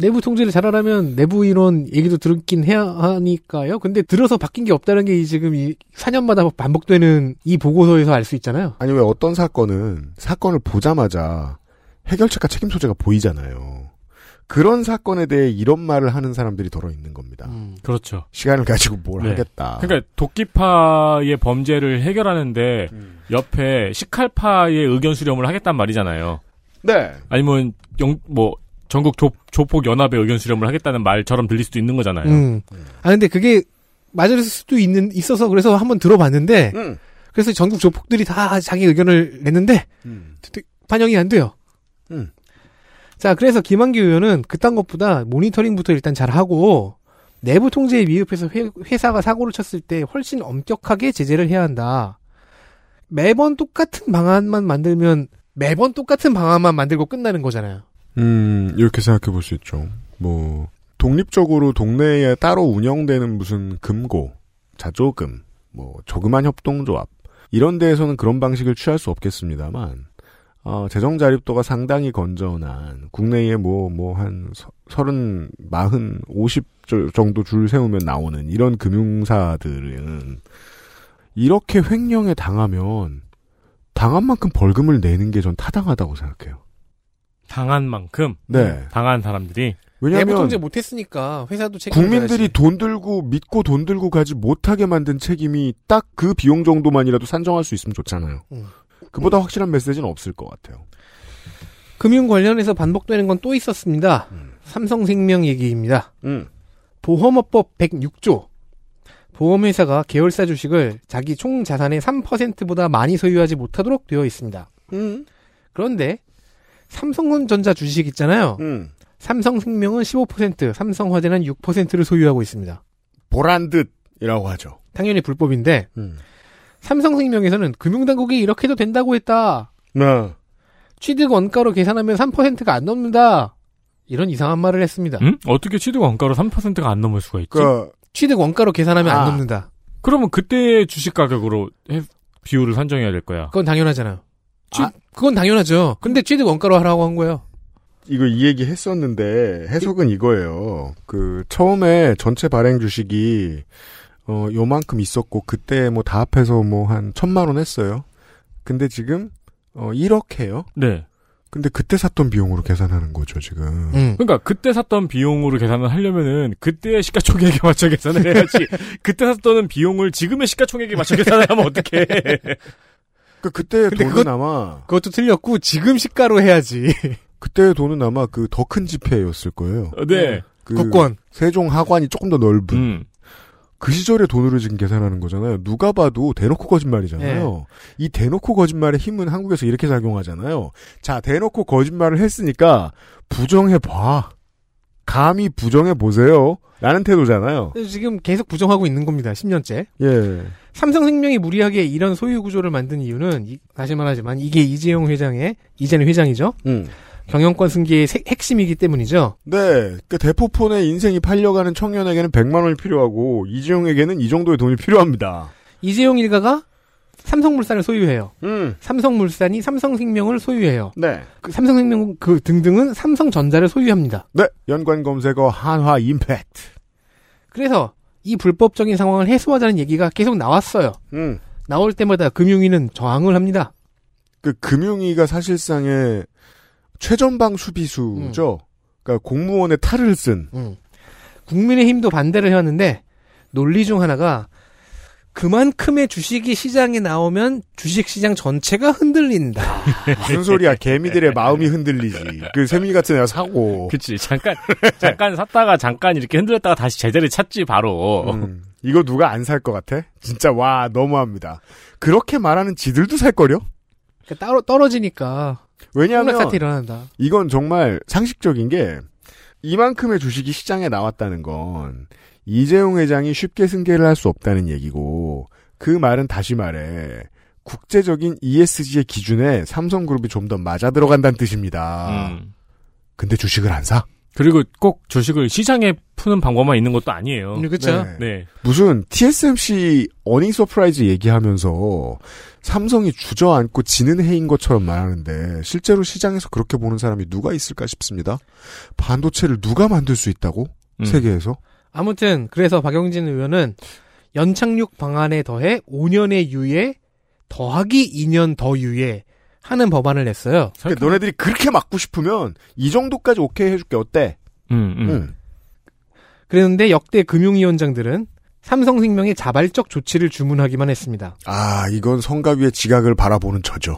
내부 통제를 잘하려면 내부 인원 얘기도 들었긴 해야 하니까요. 근데 들어서 바뀐 게 없다는 게이 지금 이 4년마다 반복되는 이 보고서에서 알 수 있잖아요. 아니 왜 어떤 사건은 사건을 보자마자 해결책과 책임 소재가 보이잖아요. 그런 사건에 대해 이런 말을 하는 사람들이 더러 있는 겁니다. 음. 그렇죠. 시간을 가지고 뭘 네. 하겠다. 그러니까 도끼파의 범죄를 해결하는데 음. 옆에 식칼파의 의견 수렴을 하겠단 말이잖아요. 네. 아니면 영, 뭐 전국 조, 조폭 연합의 의견 수렴을 하겠다는 말처럼 들릴 수도 있는 거잖아요. 음. 아 근데 그게 맞을 수도 있는 있어서 그래서 한번 들어봤는데 음. 그래서 전국 조폭들이 다 자기 의견을 냈는데 음. 반영이 안 돼요. 음. 자, 그래서 김한규 의원은 그딴 것보다 모니터링부터 일단 잘 하고 내부 통제에 미흡해서 회, 회사가 사고를 쳤을 때 훨씬 엄격하게 제재를 해야 한다. 매번 똑같은 방안만 만들면 매번 똑같은 방안만 만들고 끝나는 거잖아요. 음, 이렇게 생각해 볼 수 있죠. 뭐, 독립적으로 동네에 따로 운영되는 무슨 금고, 자조금, 뭐, 조그만 협동조합, 이런 데에서는 그런 방식을 취할 수 없겠습니다만, 어, 재정 자립도가 상당히 건전한, 국내에 뭐, 뭐, 한, 서- 서른, 마흔, 오십 정도 줄 세우면 나오는 이런 금융사들은, 이렇게 횡령에 당하면, 당한 만큼 벌금을 내는 게 전 타당하다고 생각해요. 당한 만큼 네. 당한 사람들이 왜냐하면 통제 못했으니까 회사도 책임을 국민들이 져야지. 돈 들고 믿고 돈 들고 가지 못하게 만든 책임이 딱 그 비용 정도만이라도 산정할 수 있으면 좋잖아요. 음. 그보다 확실한 메시지는 없을 것 같아요. 금융 관련해서 반복되는 건 또 있었습니다. 음. 삼성생명 얘기입니다. 음. 보험업법 106조. 보험회사가 계열사 주식을 자기 총 자산의 3%보다 많이 소유하지 못하도록 되어 있습니다. 음. 그런데 삼성전자 주식 있잖아요. 음. 삼성생명은 15%, 삼성화재는 6%를 소유하고 있습니다. 보란 듯이라고 하죠. 당연히 불법인데 음. 삼성생명에서는 금융당국이 이렇게 해도 된다고 했다. 네. 취득 원가로 계산하면 3%가 안 넘는다. 이런 이상한 말을 했습니다. 음? 어떻게 취득 원가로 3%가 안 넘을 수가 있지? 그 취득 원가로 계산하면 아. 안 넘는다. 그러면 그때 주식 가격으로 해- 비율을 산정해야 될 거야. 그건 당연하잖아요. 취- 아. 그건 당연하죠. 근데 취득 원가로 하라고 한 거예요. 이거 이 얘기 했었는데 해석은 이거예요. 그 처음에 전체 발행 주식이 어 요만큼 있었고 그때 뭐 다 합해서 뭐 한 천만 원 했어요. 근데 지금 어 1억 해요. 네. 근데 그때 샀던 비용으로 계산하는 거죠 지금. 음. 그러니까 그때 샀던 비용으로 계산을 하려면은 그때의 시가총액에 맞춰 계산을 해야지. 그때 샀던 비용을 지금의 시가총액에 맞춰 계산하면 어떡해. 그 그때 돈은 그것- 아마 그것도 틀렸고 지금 시가로 해야지. 그때 돈은 아마 그 더큰 지폐였을 거예요. 네. 그 국권. 세종 하관이 조금 더 넓은 음. 그 시절의 돈으로 지금 계산하는 거잖아요. 누가 봐도 대놓고 거짓말이잖아요. 이 대놓고 거짓말의 힘은 한국에서 이렇게 작용하잖아요. 자, 대놓고 거짓말을 했으니까 부정해 봐. 감히 부정해 보세요. 라는 태도잖아요. 지금 계속 부정하고 있는 겁니다. 10년째. 예. 삼성생명이 무리하게 이런 소유 구조를 만든 이유는 이- 다시 말하지만 이게 이재용 회장의 이제는 회장이죠. 음. 경영권 승계의 세- 핵심이기 때문이죠. 네. 그 대포폰의 인생이 팔려가는 청년에게는 100만 원이 필요하고 이재용에게는 이 정도의 돈이 필요합니다. 이재용 일가가 삼성물산을 소유해요. 음. 삼성물산이 삼성생명을 소유해요. 네. 그 삼성생명 그 등등은 삼성전자를 소유합니다. 네. 연관 검색어 한화 임팩트. 그래서 이 불법적인 상황을 해소하자는 얘기가 계속 나왔어요. 음. 나올 때마다 금융위는 저항을 합니다. 그 금융위가 사실상의 최전방 수비수죠. 그러니까 공무원의 탈을 쓴. 음. 국민의힘도 반대를 해왔는데 논리 중 하나가 그만큼의 주식이 시장에 나오면 주식 시장 전체가 흔들린다. 무슨 소리야? 개미들의 마음이 흔들리지. 그 세미 같은 애가 사고. 그치. 잠깐, 잠깐 샀다가 잠깐 이렇게 흔들렸다가 다시 제자리 찾지, 바로. 음, 이거 누가 안 살 것 같아? 진짜 와 너무합니다. 그렇게 말하는 지들도 살 거려? 그러니까 따로 떨어지니까 왜냐하면 사태 일어난다. 이건 정말 상식적인 게 이만큼의 주식이 시장에 나왔다는 건 이재용 회장이 쉽게 승계를 할 수 없다는 얘기고 그 말은 다시 말해 국제적인 ESG의 기준에 삼성그룹이 좀 더 맞아 들어간다는 뜻입니다. 음. 근데 주식을 안 사? 그리고 꼭 주식을 시장에 푸는 방법만 있는 것도 아니에요. 그렇죠. 네. 네. 무슨 TSMC earning surprise 얘기하면서 삼성이 주저앉고 지는 해인 것처럼 말하는데 실제로 시장에서 그렇게 보는 사람이 누가 있을까 싶습니다. 반도체를 누가 만들 수 있다고? 음. 세계에서? 아무튼 그래서 박영진 의원은 연착륙 방안에 더해 5년의 유예 더하기 2년 더 유예 하는 법안을 냈어요. 그러니까 너네들이 그렇게 막고 싶으면 이 정도까지 오케이 해줄게 어때? 음, 음. 음. 그랬는데 역대 금융위원장들은 삼성생명의 자발적 조치를 주문하기만 했습니다. 아, 이건 성가비의 지각을 바라보는 저죠.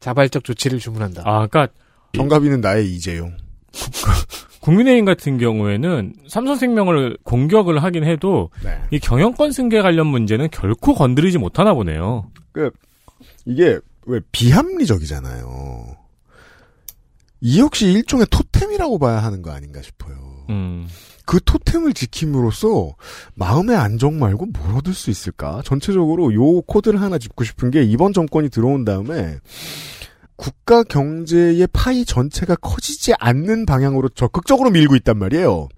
자발적 조치를 주문한다. 아, 그러니까 성가비는 나의 이재용. 국민의힘 같은 경우에는 삼성생명을 공격을 하긴 해도 네. 이 경영권 승계 관련 문제는 결코 건드리지 못하나 보네요. 이게 왜 비합리적이잖아요. 이 역시 일종의 토템이라고 봐야 하는 거 아닌가 싶어요. 음. 그 토템을 지킴으로써 마음의 안정 말고 뭘 얻을 수 있을까? 전체적으로 요 코드를 하나 짚고 싶은 게 이번 정권이 들어온 다음에 국가 경제의 파이 전체가 커지지 않는 방향으로 적극적으로 밀고 있단 말이에요.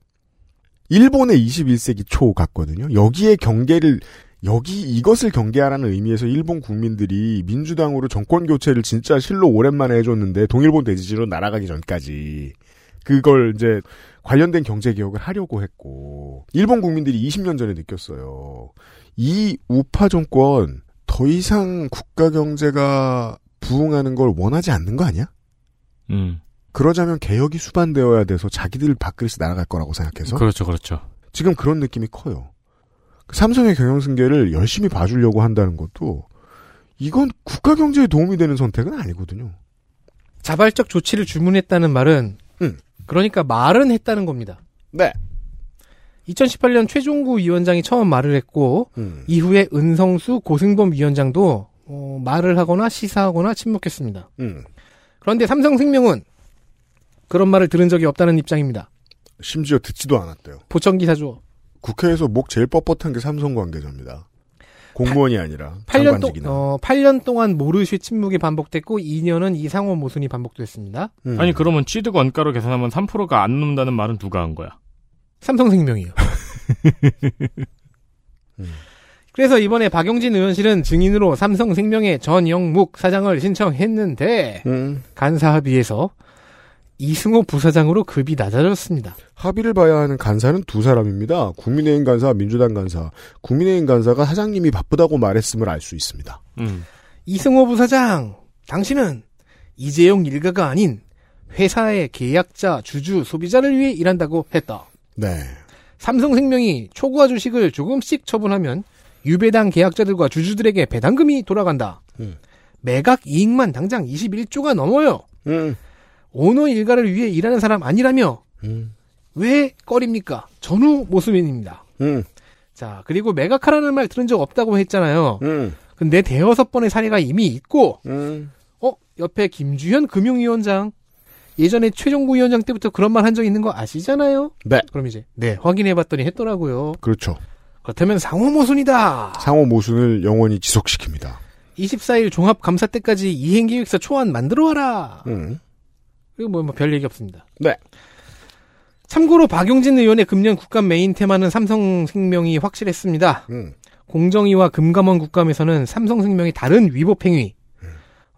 일본의 21세기 초 같거든요. 여기에 경계를 여기 이것을 경계하라는 의미에서 일본 국민들이 민주당으로 정권 교체를 진짜 실로 오랜만에 해줬는데 동일본 대지지로 날아가기 전까지 그걸 이제 관련된 경제 개혁을 하려고 했고 일본 국민들이 20년 전에 느꼈어요. 이 우파 정권 더 이상 국가 경제가 부흥하는 걸 원하지 않는 거 아니야? 음. 그러자면 개혁이 수반되어야 돼서 자기들 밥그릇이 날아갈 거라고 생각해서 그렇죠, 그렇죠. 지금 그런 느낌이 커요. 삼성의 경영승계를 열심히 봐주려고 한다는 것도 이건 국가 경제에 도움이 되는 선택은 아니거든요. 자발적 조치를 주문했다는 말은 음. 그러니까 말은 했다는 겁니다. 네. 2018년 최종구 위원장이 처음 말을 했고 음. 이후에 은성수 고승범 위원장도 어, 말을 하거나 시사하거나 침묵했습니다. 음. 그런데 삼성생명은 그런 말을 들은 적이 없다는 입장입니다. 심지어 듣지도 않았대요. 보청 기사 죠. 국회에서 목 제일 뻣뻣한 게 삼성 관계자입니다. 공무원이 아니라 8년, 동, 장관직이나. 어, 8년 동안 모르쇠 침묵이 반복됐고 2년은 이상호 모순이 반복됐습니다. 음. 아니 그러면 취득 원가로 계산하면 3%가 안 넘는다는 말은 누가 한 거야? 삼성생명이요. 음. 그래서 이번에 박용진 의원실은 증인으로 삼성생명의 전영묵 사장을 신청했는데 음. 간사 합의에서 이승호 부사장으로 급이 낮아졌습니다. 합의를 봐야 하는 간사는 두 사람입니다. 국민의힘 간사, 민주당 간사. 국민의힘 간사가 사장님이 바쁘다고 말했음을 알 수 있습니다. 음. 이승호 부사장, 당신은 이재용 일가가 아닌 회사의 계약자, 주주, 소비자를 위해 일한다고 했다. 네. 삼성생명이 초과 주식을 조금씩 처분하면 유배당 계약자들과 주주들에게 배당금이 돌아간다. 음. 매각 이익만 당장 21조가 넘어요. 음. 오너 일가를 위해 일하는 사람 아니라며 음. 왜 꺼립니까? 전후 모습입니다. 음. 자, 그리고 매각하라는 말 들은 적 없다고 했잖아요. 음. 근데 대여섯 번의 사례가 이미 있고, 음. 어, 옆에 김주현 금융위원장, 예전에 최종구 위원장 때부터 그런 말 한 적 있는 거 아시잖아요? 네. 그럼 이제, 네, 확인해봤더니 했더라고요. 그렇죠. 그렇다면 상호 모순이다! 상호 모순을 영원히 지속시킵니다. 24일 종합감사 때까지 이행계획서 초안 만들어와라! 음. 그리고 뭐, 뭐, 별 얘기 없습니다. 네. 참고로 박용진 의원의 금년 국감 메인 테마는 삼성생명이 확실했습니다. 음. 공정위와 금감원 국감에서는 삼성생명의 다른 위법행위,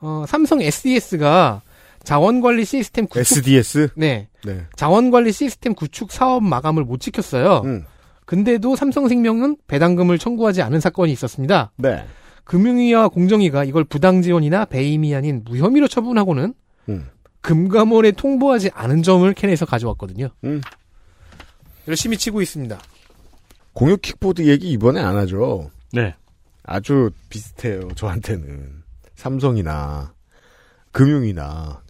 어, 삼성 SES가 자원관리 시스템 구축, SDS? 네, 네. 자원관리 시스템 구축 사업 마감을 못 지켰어요. 음. 근데도 삼성생명은 배당금을 청구하지 않은 사건이 있었습니다. 네. 금융위와 공정위가 이걸 부당지원이나 배임이 아닌 무혐의로 처분하고는 음. 금감원에 통보하지 않은 점을 캔에서 가져왔거든요. 음. 열심히 치고 있습니다. 공유 킥보드 얘기 이번에 안 하죠. 네. 아주 비슷해요. 저한테는. 삼성이나 금융이나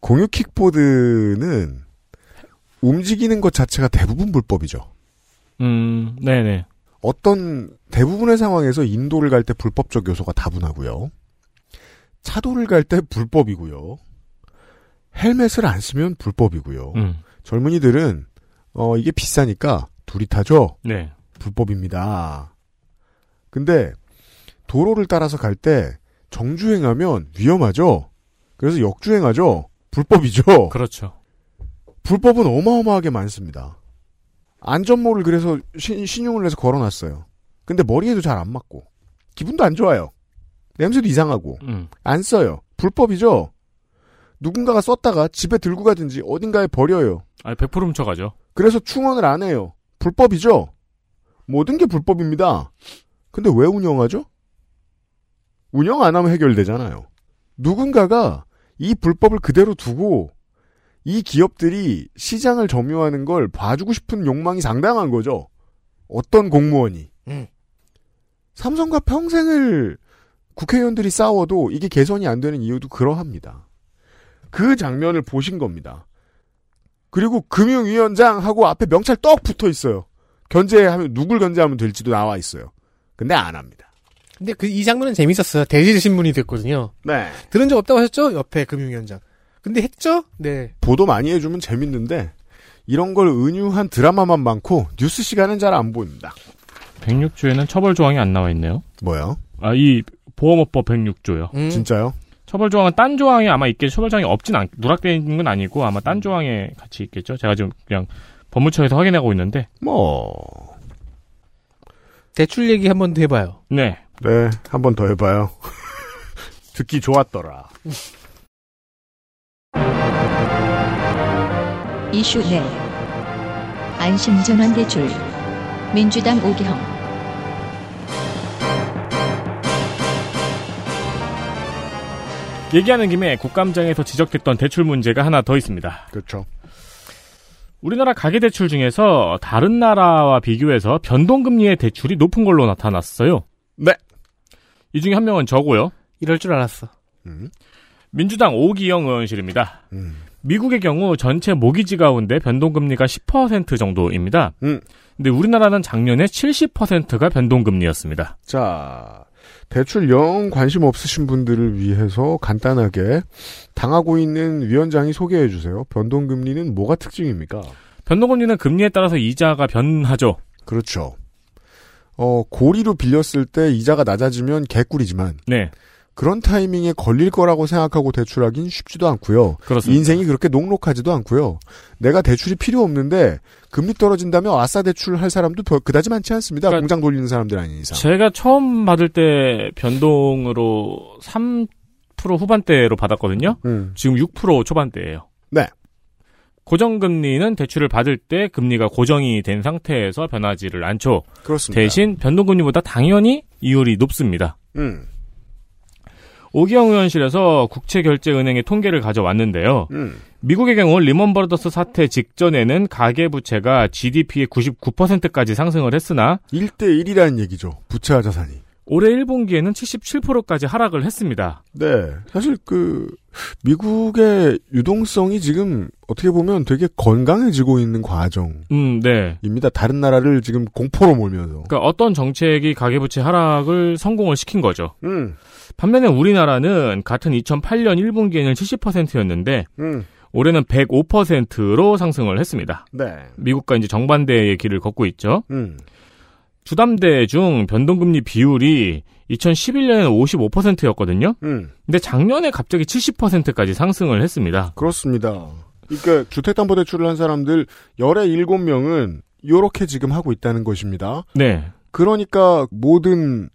공유 킥보드는 움직이는 것 자체가 대부분 불법이죠. 음, 네네. 어떤 대부분의 상황에서 인도를 갈 때 불법적 요소가 다분하고요. 차도를 갈 때 불법이고요. 헬멧을 안 쓰면 불법이고요. 음, 젊은이들은 어 이게 비싸니까 둘이 타죠. 네. 불법입니다. 근데 도로를 따라서 갈 때 정주행하면 위험하죠. 그래서 역주행하죠. 불법이죠. 그렇죠. 불법은 어마어마하게 많습니다. 안전모를 그래서 신, 신용을 내서 걸어놨어요. 근데 머리에도 잘 안 맞고 기분도 안 좋아요. 냄새도 이상하고 음, 안 써요. 불법이죠. 누군가가 썼다가 집에 들고 가든지 어딘가에 버려요. 아, 100% 훔쳐가죠. 그래서 충원을 안 해요. 불법이죠. 모든 게 불법입니다. 근데 왜 운영하죠? 운영 안 하면 해결되잖아요. 누군가가 이 불법을 그대로 두고 이 기업들이 시장을 점유하는 걸 봐주고 싶은 욕망이 상당한 거죠. 어떤 공무원이. 음. 삼성과 평생을 국회의원들이 싸워도 이게 개선이 안 되는 이유도 그러합니다. 그 장면을 보신 겁니다. 그리고 금융위원장하고 앞에 명찰 떡 붙어 있어요. 견제하면 누굴 견제하면 될지도 나와 있어요. 근데 안 합니다. 근데 그 이 장면은 재밌었어요. 대질 신문이 됐거든요. 네. 들은 적 없다고 하셨죠? 옆에 금융위원장. 근데 했죠? 네. 보도 많이 해주면 재밌는데 이런 걸 은유한 드라마만 많고 뉴스 시간은 잘 안 보입니다. 106조에는 처벌 조항이 안 나와 있네요. 뭐요? 아, 이 보험업법 106조요. 음. 진짜요? 처벌 조항은 딴 조항에 아마 있겠죠. 처벌 조항이 없진 않, 누락되어 있는 건 아니고 아마 딴 조항에 같이 있겠죠. 제가 지금 그냥 법무처에서 확인하고 있는데. 뭐 대출 얘기 한 번 더 해봐요. 네. 네, 한 번 더 해봐요. 듣기 좋았더라. 이슈 넷 안심전환 대출 민주당 오기형 얘기하는 김에 국감장에서 지적했던 대출 문제가 하나 더 있습니다. 그렇죠. 우리나라 가계대출 중에서 다른 나라와 비교해서 변동금리의 대출이 높은 걸로 나타났어요. 네. 이 중에 한 명은 저고요. 이럴 줄 알았어. 음, 민주당 오기영 의원실입니다. 음. 미국의 경우 전체 모기지 가운데 변동금리가 10% 정도입니다. 음. 근데 우리나라는 작년에 70%가 변동금리였습니다. 자, 대출 영 관심 없으신 분들을 위해서 간단하게 당하고 있는 위원장이 소개해 주세요. 변동금리는 뭐가 특징입니까? 변동금리는 금리에 따라서 이자가 변하죠. 그렇죠. 어, 고리로 빌렸을 때 이자가 낮아지면 개꿀이지만 네, 그런 타이밍에 걸릴 거라고 생각하고 대출하긴 쉽지도 않고요. 그렇습니다. 인생이 그렇게 녹록하지도 않고요. 내가 대출이 필요 없는데 금리 떨어진다며 아싸 대출 할 사람도 별- 그다지 많지 않습니다. 그러니까 공장 돌리는 사람들 아닌 이상. 제가 처음 받을 때 변동으로 3% 후반대로 받았거든요. 음. 지금 6% 초반대예요. 네. 고정금리는 대출을 받을 때 금리가 고정이 된 상태에서 변하지를 않죠. 그렇습니다. 대신 변동금리보다 당연히 이율이 높습니다. 음. 오기영 의원실에서 국채결제은행의 통계를 가져왔는데요. 음. 미국의 경우 리먼 버더스 사태 직전에는 가계 부채가 GDP의 99%까지 상승을 했으나 1대 1이라는 얘기죠. 부채와 자산이. 올해 1분기에는 77%까지 하락을 했습니다. 네. 사실 그 미국의 유동성이 지금 어떻게 보면 되게 건강해지고 있는 과정입니다. 음, 네. 다른 나라를 지금 공포로 몰면서. 그러니까 어떤 정책이 가계부채 하락을 성공을 시킨 거죠. 음. 반면에 우리나라는 같은 2008년 1분기에는 70%였는데 음. 올해는 105%로 상승을 했습니다. 네. 미국과 이제 정반대의 길을 걷고 있죠. 음. 주담대 중 변동금리 비율이 2011년에는 55%였거든요. 음. 근데 작년에 갑자기 70%까지 상승을 했습니다. 그렇습니다. 그러니까 주택담보대출을 한 사람들 열의 일곱 명은 요렇게 지금 하고 있다는 것입니다. 네. 그러니까 모든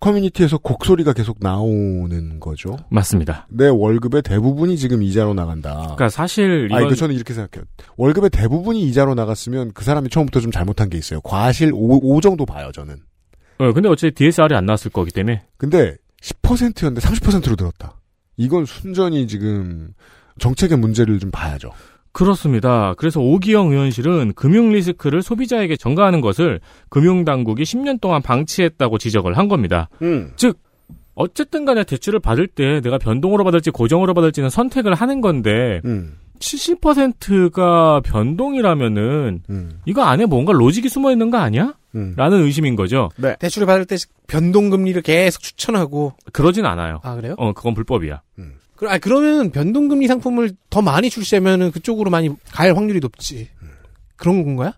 커뮤니티에서 곡소리가 계속 나오는 거죠. 맞습니다. 내 월급의 대부분이 지금 이자로 나간다. 그러니까 사실 이건 아니, 그 저는 이렇게 생각해요. 월급의 대부분이 이자로 나갔으면 그 사람이 처음부터 좀 잘못한 게 있어요. 과실 5, 5 정도 봐요, 저는. 어, 근데 어차피 DSR이 안 나왔을 거기 때문에 근데 10%였는데 30%로 들었다. 이건 순전히 지금 정책의 문제를 좀 봐야죠. 그렇습니다. 그래서 오기영 의원실은 금융 리스크를 소비자에게 전가하는 것을 금융당국이 10년 동안 방치했다고 지적을 한 겁니다. 음. 어쨌든 간에 대출을 받을 때 내가 변동으로 받을지 고정으로 받을지는 선택을 하는 건데 음. 70%가 변동이라면은 음. 이거 안에 뭔가 로직이 숨어 있는 거 아니야? 음. 라는 의심인 거죠. 대출을 받을 때 변동금리를 계속 추천하고. 그러진 않아요. 아, 그래요? 어, 그건 불법이야. 그, 아, 그러면 변동금리 상품을 더 많이 출시하면은 그쪽으로 많이 갈 확률이 높지. 그런 건가요?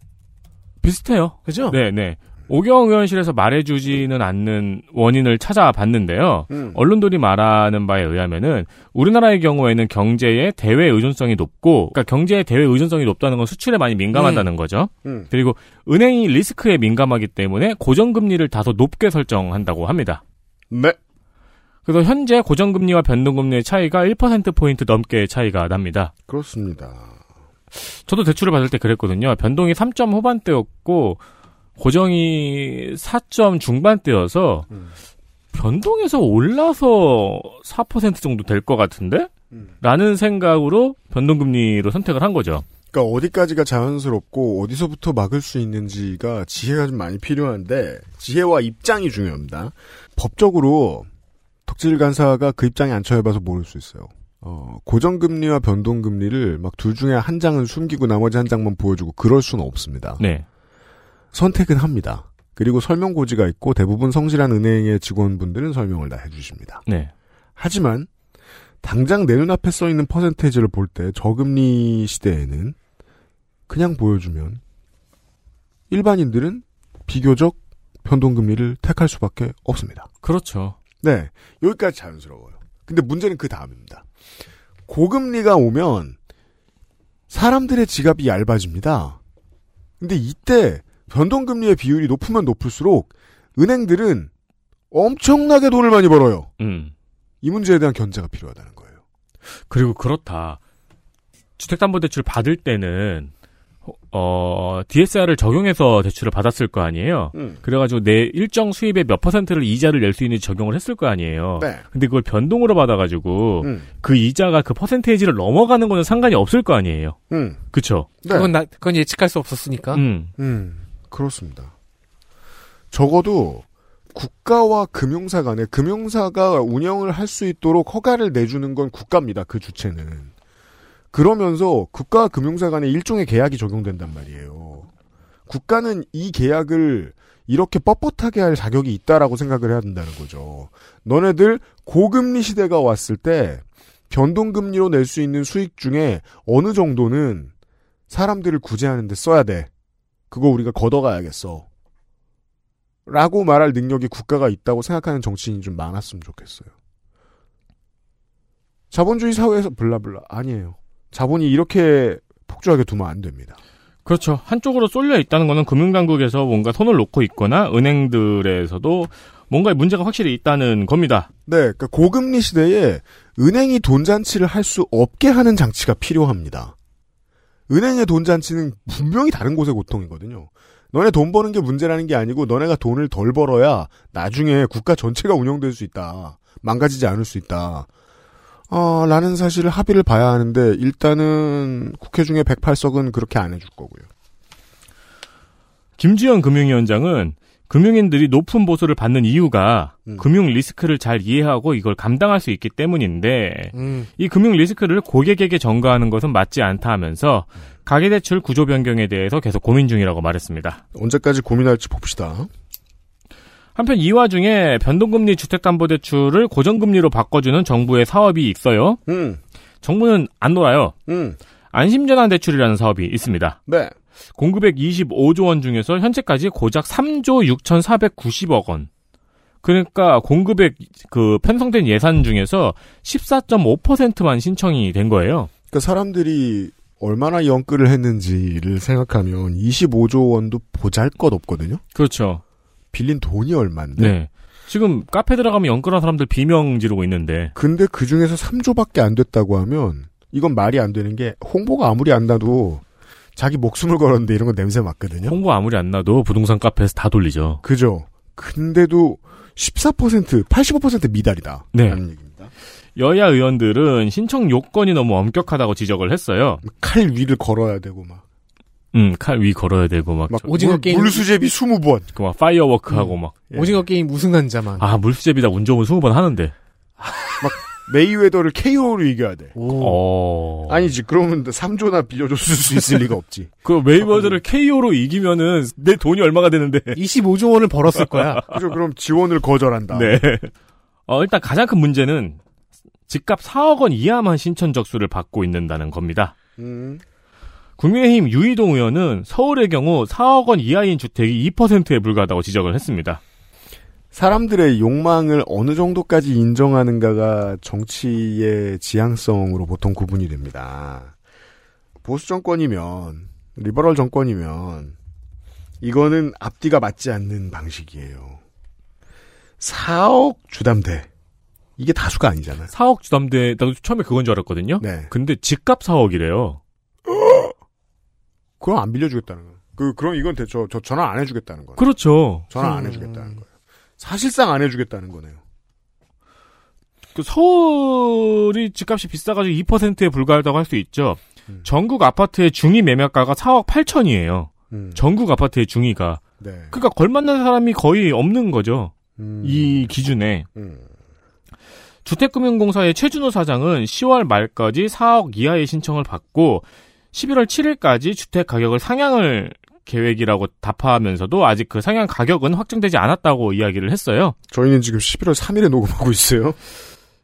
비슷해요. 그죠? 네, 네. 오경 의원실에서 말해주지는 않는 원인을 찾아봤는데요. 음. 언론들이 말하는 바에 의하면은 우리나라의 경우에는 경제의 대외 의존성이 높고, 그러니까 경제의 대외 의존성이 높다는 건 수출에 많이 민감하다는 거죠. 음. 그리고 은행이 리스크에 민감하기 때문에 고정금리를 다소 높게 설정한다고 합니다. 네. 그래서 현재 고정금리와 변동금리의 차이가 1%포인트 넘게 차이가 납니다. 그렇습니다. 저도 대출을 받을 때 그랬거든요. 변동이 3점 후반대였고 고정이 4점 중반대여서 음. 변동에서 올라서 4% 정도 될 것 같은데? 라는 생각으로 변동금리로 선택을 한 거죠. 그러니까 어디까지가 자연스럽고 어디서부터 막을 수 있는지가 지혜가 좀 많이 필요한데 지혜와 입장이 중요합니다. 법적으로 덕질 간사가 그 입장에 안 처해봐서 모를 수 있어요. 어, 고정금리와 변동금리를 막 둘 중에 한 장은 숨기고 나머지 한 장만 보여주고 그럴 수는 없습니다. 네. 선택은 합니다. 그리고 설명 고지가 있고 대부분 성실한 은행의 직원분들은 설명을 다 해주십니다. 네. 하지만 당장 내 눈앞에 써 있는 퍼센테이지를 볼 때 저금리 시대에는 그냥 보여주면 일반인들은 비교적 변동금리를 택할 수밖에 없습니다. 그렇죠. 네, 여기까지 자연스러워요. 근데 문제는 그 다음입니다. 고금리가 오면 사람들의 지갑이 얇아집니다. 근데 이때 변동금리의 비율이 높으면 높을수록 은행들은 엄청나게 돈을 많이 벌어요. 음. 이 문제에 대한 견제가 필요하다는 거예요. 그리고 그렇다. 주택담보대출 받을 때는 어 DSR을 적용해서 대출을 받았을 거 아니에요. 음. 그래가지고 내 일정 수입의 몇 퍼센트를 이자를 낼 수 있는지 적용을 했을 거 아니에요. 네. 근데 그걸 변동으로 받아가지고 음. 그 이자가 그 퍼센테이지를 넘어가는 거는 상관이 없을 거 아니에요. 음. 그쵸? 네. 그건 나, 그건 예측할 수 없었으니까. 음. 음, 그렇습니다. 적어도 국가와 금융사 간에 금융사가 운영을 할 수 있도록 허가를 내주는 건 국가입니다. 그 주체는. 그러면서 국가와 금융사 간에 일종의 계약이 적용된단 말이에요. 국가는 이 계약을 이렇게 뻣뻣하게 할 자격이 있다라고 생각을 해야 된다는 거죠. 너네들 고금리 시대가 왔을 때 변동금리로 낼 수 있는 수익 중에 어느 정도는 사람들을 구제하는데 써야 돼. 그거 우리가 걷어가야겠어. 라고 말할 능력이 국가가 있다고 생각하는 정치인이 좀 많았으면 좋겠어요. 자본주의 사회에서 블라블라 아니에요. 자본이 이렇게 폭주하게 두면 안 됩니다. 그렇죠. 한쪽으로 쏠려 있다는 거는 금융당국에서 뭔가 손을 놓고 있거나 은행들에서도 뭔가 문제가 확실히 있다는 겁니다. 네, 그러니까 고금리 시대에 은행이 돈 잔치를 할 수 없게 하는 장치가 필요합니다. 은행의 돈 잔치는 분명히 다른 곳의 고통이거든요. 너네 돈 버는 게 문제라는 게 아니고 너네가 돈을 덜 벌어야 나중에 국가 전체가 운영될 수 있다. 망가지지 않을 수 있다. 아, 라는 사실을 합의를 봐야 하는데 일단은 국회 중에 108석은 그렇게 안 해줄 거고요. 김주현 금융위원장은 금융인들이 높은 보수를 받는 이유가 음. 금융 리스크를 잘 이해하고 이걸 감당할 수 있기 때문인데 음. 이 금융 리스크를 고객에게 전가하는 것은 맞지 않다 하면서 가계대출 구조 변경에 대해서 계속 고민 중이라고 말했습니다. 언제까지 고민할지 봅시다. 한편 이 와중에 변동금리 주택담보대출을 고정금리로 바꿔주는 정부의 사업이 있어요. 음, 정부는 안 놀아요. 음, 안심전환 대출이라는 사업이 있습니다. 네. 공급액 25조 원 중에서 현재까지 고작 3조 6,490억 원. 그러니까 공급액 그 편성된 예산 중에서 14.5%만 신청이 된 거예요. 그러니까 사람들이 얼마나 연끌을 했는지를 생각하면 25조 원도 보잘 것 없거든요. 그렇죠. 빌린 돈이 얼만데. 네. 지금 카페 들어가면 연끌한 사람들 비명 지르고 있는데 근데 그 중에서 3조밖에 안 됐다고 하면 이건 말이 안 되는 게 홍보가 아무리 안 나도 자기 목숨을 걸었는데 이런 건 냄새 맡거든요. 홍보 아무리 안 나도 부동산 카페에서 다 돌리죠. 그죠? 근데도 14% 85% 미달이다. 네. 라는 얘기입니다. 여야 의원들은 신청 요건이 너무 엄격하다고 지적을 했어요. 칼 위를 걸어야 되고 막, 음, 칼 위 걸어야 되고 막, 막 저- 오징어 물, 게임. 물수제비 20번. 그 막 firewalk 하고 막, 예. 오징어 게임 우승한 자만. 아, 물수제비다 운 좋으면 20번 하는데. 메이웨더를 KO로 이겨야 돼. 오. 어. 아니지. 그러면 3조나 빌려줬을 수 있을 리가 없지. 그 웨이버드를 KO로 이기면은 내 돈이 얼마가 되는데. 25조 원을 벌었을 거야. 그죠? 그럼 지원을 거절한다. 네. 어, 일단 가장 큰 문제는 집값 4억 원 이하만 신청 적수를 받고 있는다는 겁니다. 음. 국민의힘 유이동 의원은 서울의 경우 4억 원 이하인 주택이 2%에 불과하다고 지적을 했습니다. 사람들의 욕망을 어느 정도까지 인정하는가가 정치의 지향성으로 보통 구분이 됩니다. 보수 정권이면, 리버럴 정권이면, 이거는 앞뒤가 맞지 않는 방식이에요. 4억 주담대. 이게 다수가 아니잖아요. 4억 주담대, 나도 처음에 그건 줄 알았거든요. 네. 근데 집값 4억이래요. 그럼 안 빌려주겠다는 거예요. 그, 그럼 이건 대, 저, 저 전화 안 해주겠다는 거예요. 그렇죠. 전화 안 음. 해주겠다는 거예요. 사실상 안 해주겠다는 거네요. 그 서울이 집값이 비싸가지고 2%에 불과하다고 할 수 있죠. 음. 전국 아파트의 중위 매매가가 4억 8천이에요. 음. 전국 아파트의 중위가. 네. 그러니까 걸맞는 사람이 거의 없는 거죠. 음. 이 기준에. 음. 주택금융공사의 최준호 사장은 10월 말까지 4억 이하의 신청을 받고 11월 7일까지 주택 가격을 상향을 계획이라고 답하면서도 아직 그 상향 가격은 확정되지 않았다고 이야기를 했어요. 저희는 지금 11월 3일에 녹음하고 있어요.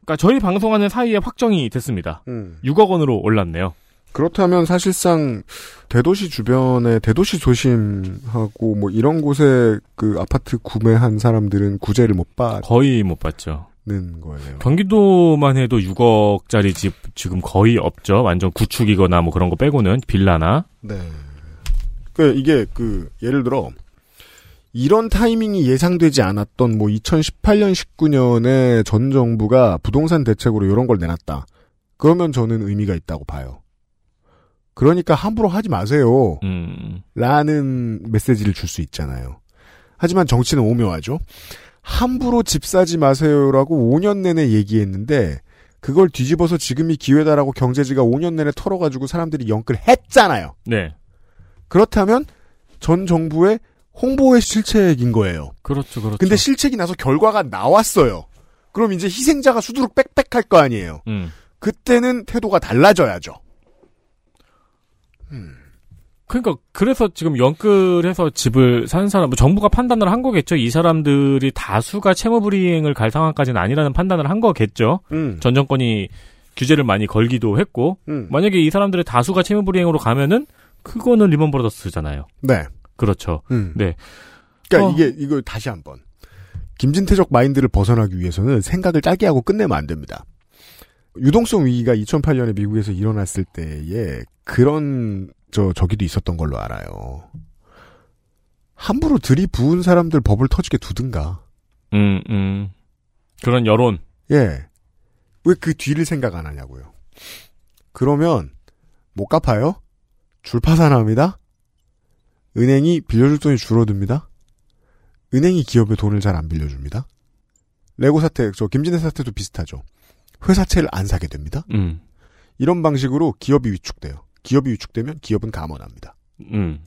그러니까 저희 방송하는 사이에 확정이 됐습니다. 음. 6억 원으로 올랐네요. 그렇다면 사실상 대도시 주변에 대도시 도심하고 뭐 이런 곳에 그 아파트 구매한 사람들은 구제를 못 거의 못 받죠. 받는 거예요. 경기도만 해도 6억짜리 집 지금 거의 없죠. 완전 구축이거나 뭐 그런 거 빼고는 빌라나. 네. 그 이게 그 예를 들어 이런 타이밍이 예상되지 않았던 뭐 2018년 19년에 전 정부가 부동산 대책으로 이런 걸 내놨다. 그러면 저는 의미가 있다고 봐요. 그러니까 함부로 하지 마세요. 음. 라는 메시지를 줄 수 있잖아요. 하지만 정치는 오묘하죠. 함부로 집 사지 마세요라고 5년 내내 얘기했는데 그걸 뒤집어서 지금이 기회다라고 경제지가 5년 내내 털어가지고 사람들이 영끌 했잖아요. 네. 그렇다면 전 정부의 홍보의 실책인 거예요. 그렇죠. 그렇죠. 근데 실책이 나서 결과가 나왔어요. 그럼 이제 희생자가 수두룩 빽빽할 거 아니에요. 음. 그때는 태도가 달라져야죠. 그러니까 그래서 지금 연끌해서 집을 사는 사람, 뭐 정부가 판단을 한 거겠죠. 이 사람들이 다수가 채무불이행을 갈 상황까지는 아니라는 판단을 한 거겠죠. 음. 전 정권이 규제를 많이 걸기도 했고 음. 만약에 이 사람들의 다수가 채무불이행으로 가면은 그거는 리먼 브라더스잖아요. 네. 그렇죠. 음. 네. 그러니까 어. 이게 이거 다시 한번 김진태적 마인드를 벗어나기 위해서는 생각을 짧게 하고 끝내면 안 됩니다. 유동성 위기가 2008년에 미국에서 일어났을 때에 그런 저 저기도 있었던 걸로 알아요. 함부로 들이부은 사람들 법을 터지게 두든가. 음, 음. 그런 여론. 예. 왜 그 뒤를 생각 안 하냐고요. 그러면 못 갚아요? 줄파산합니다. 은행이 빌려줄 돈이 줄어듭니다. 은행이 기업에 돈을 잘 안 빌려줍니다. 레고 사태, 저 김진애 사태도 비슷하죠. 회사채를 안 사게 됩니다. 음. 이런 방식으로 기업이 위축돼요. 기업이 위축되면 기업은 감원합니다. 음.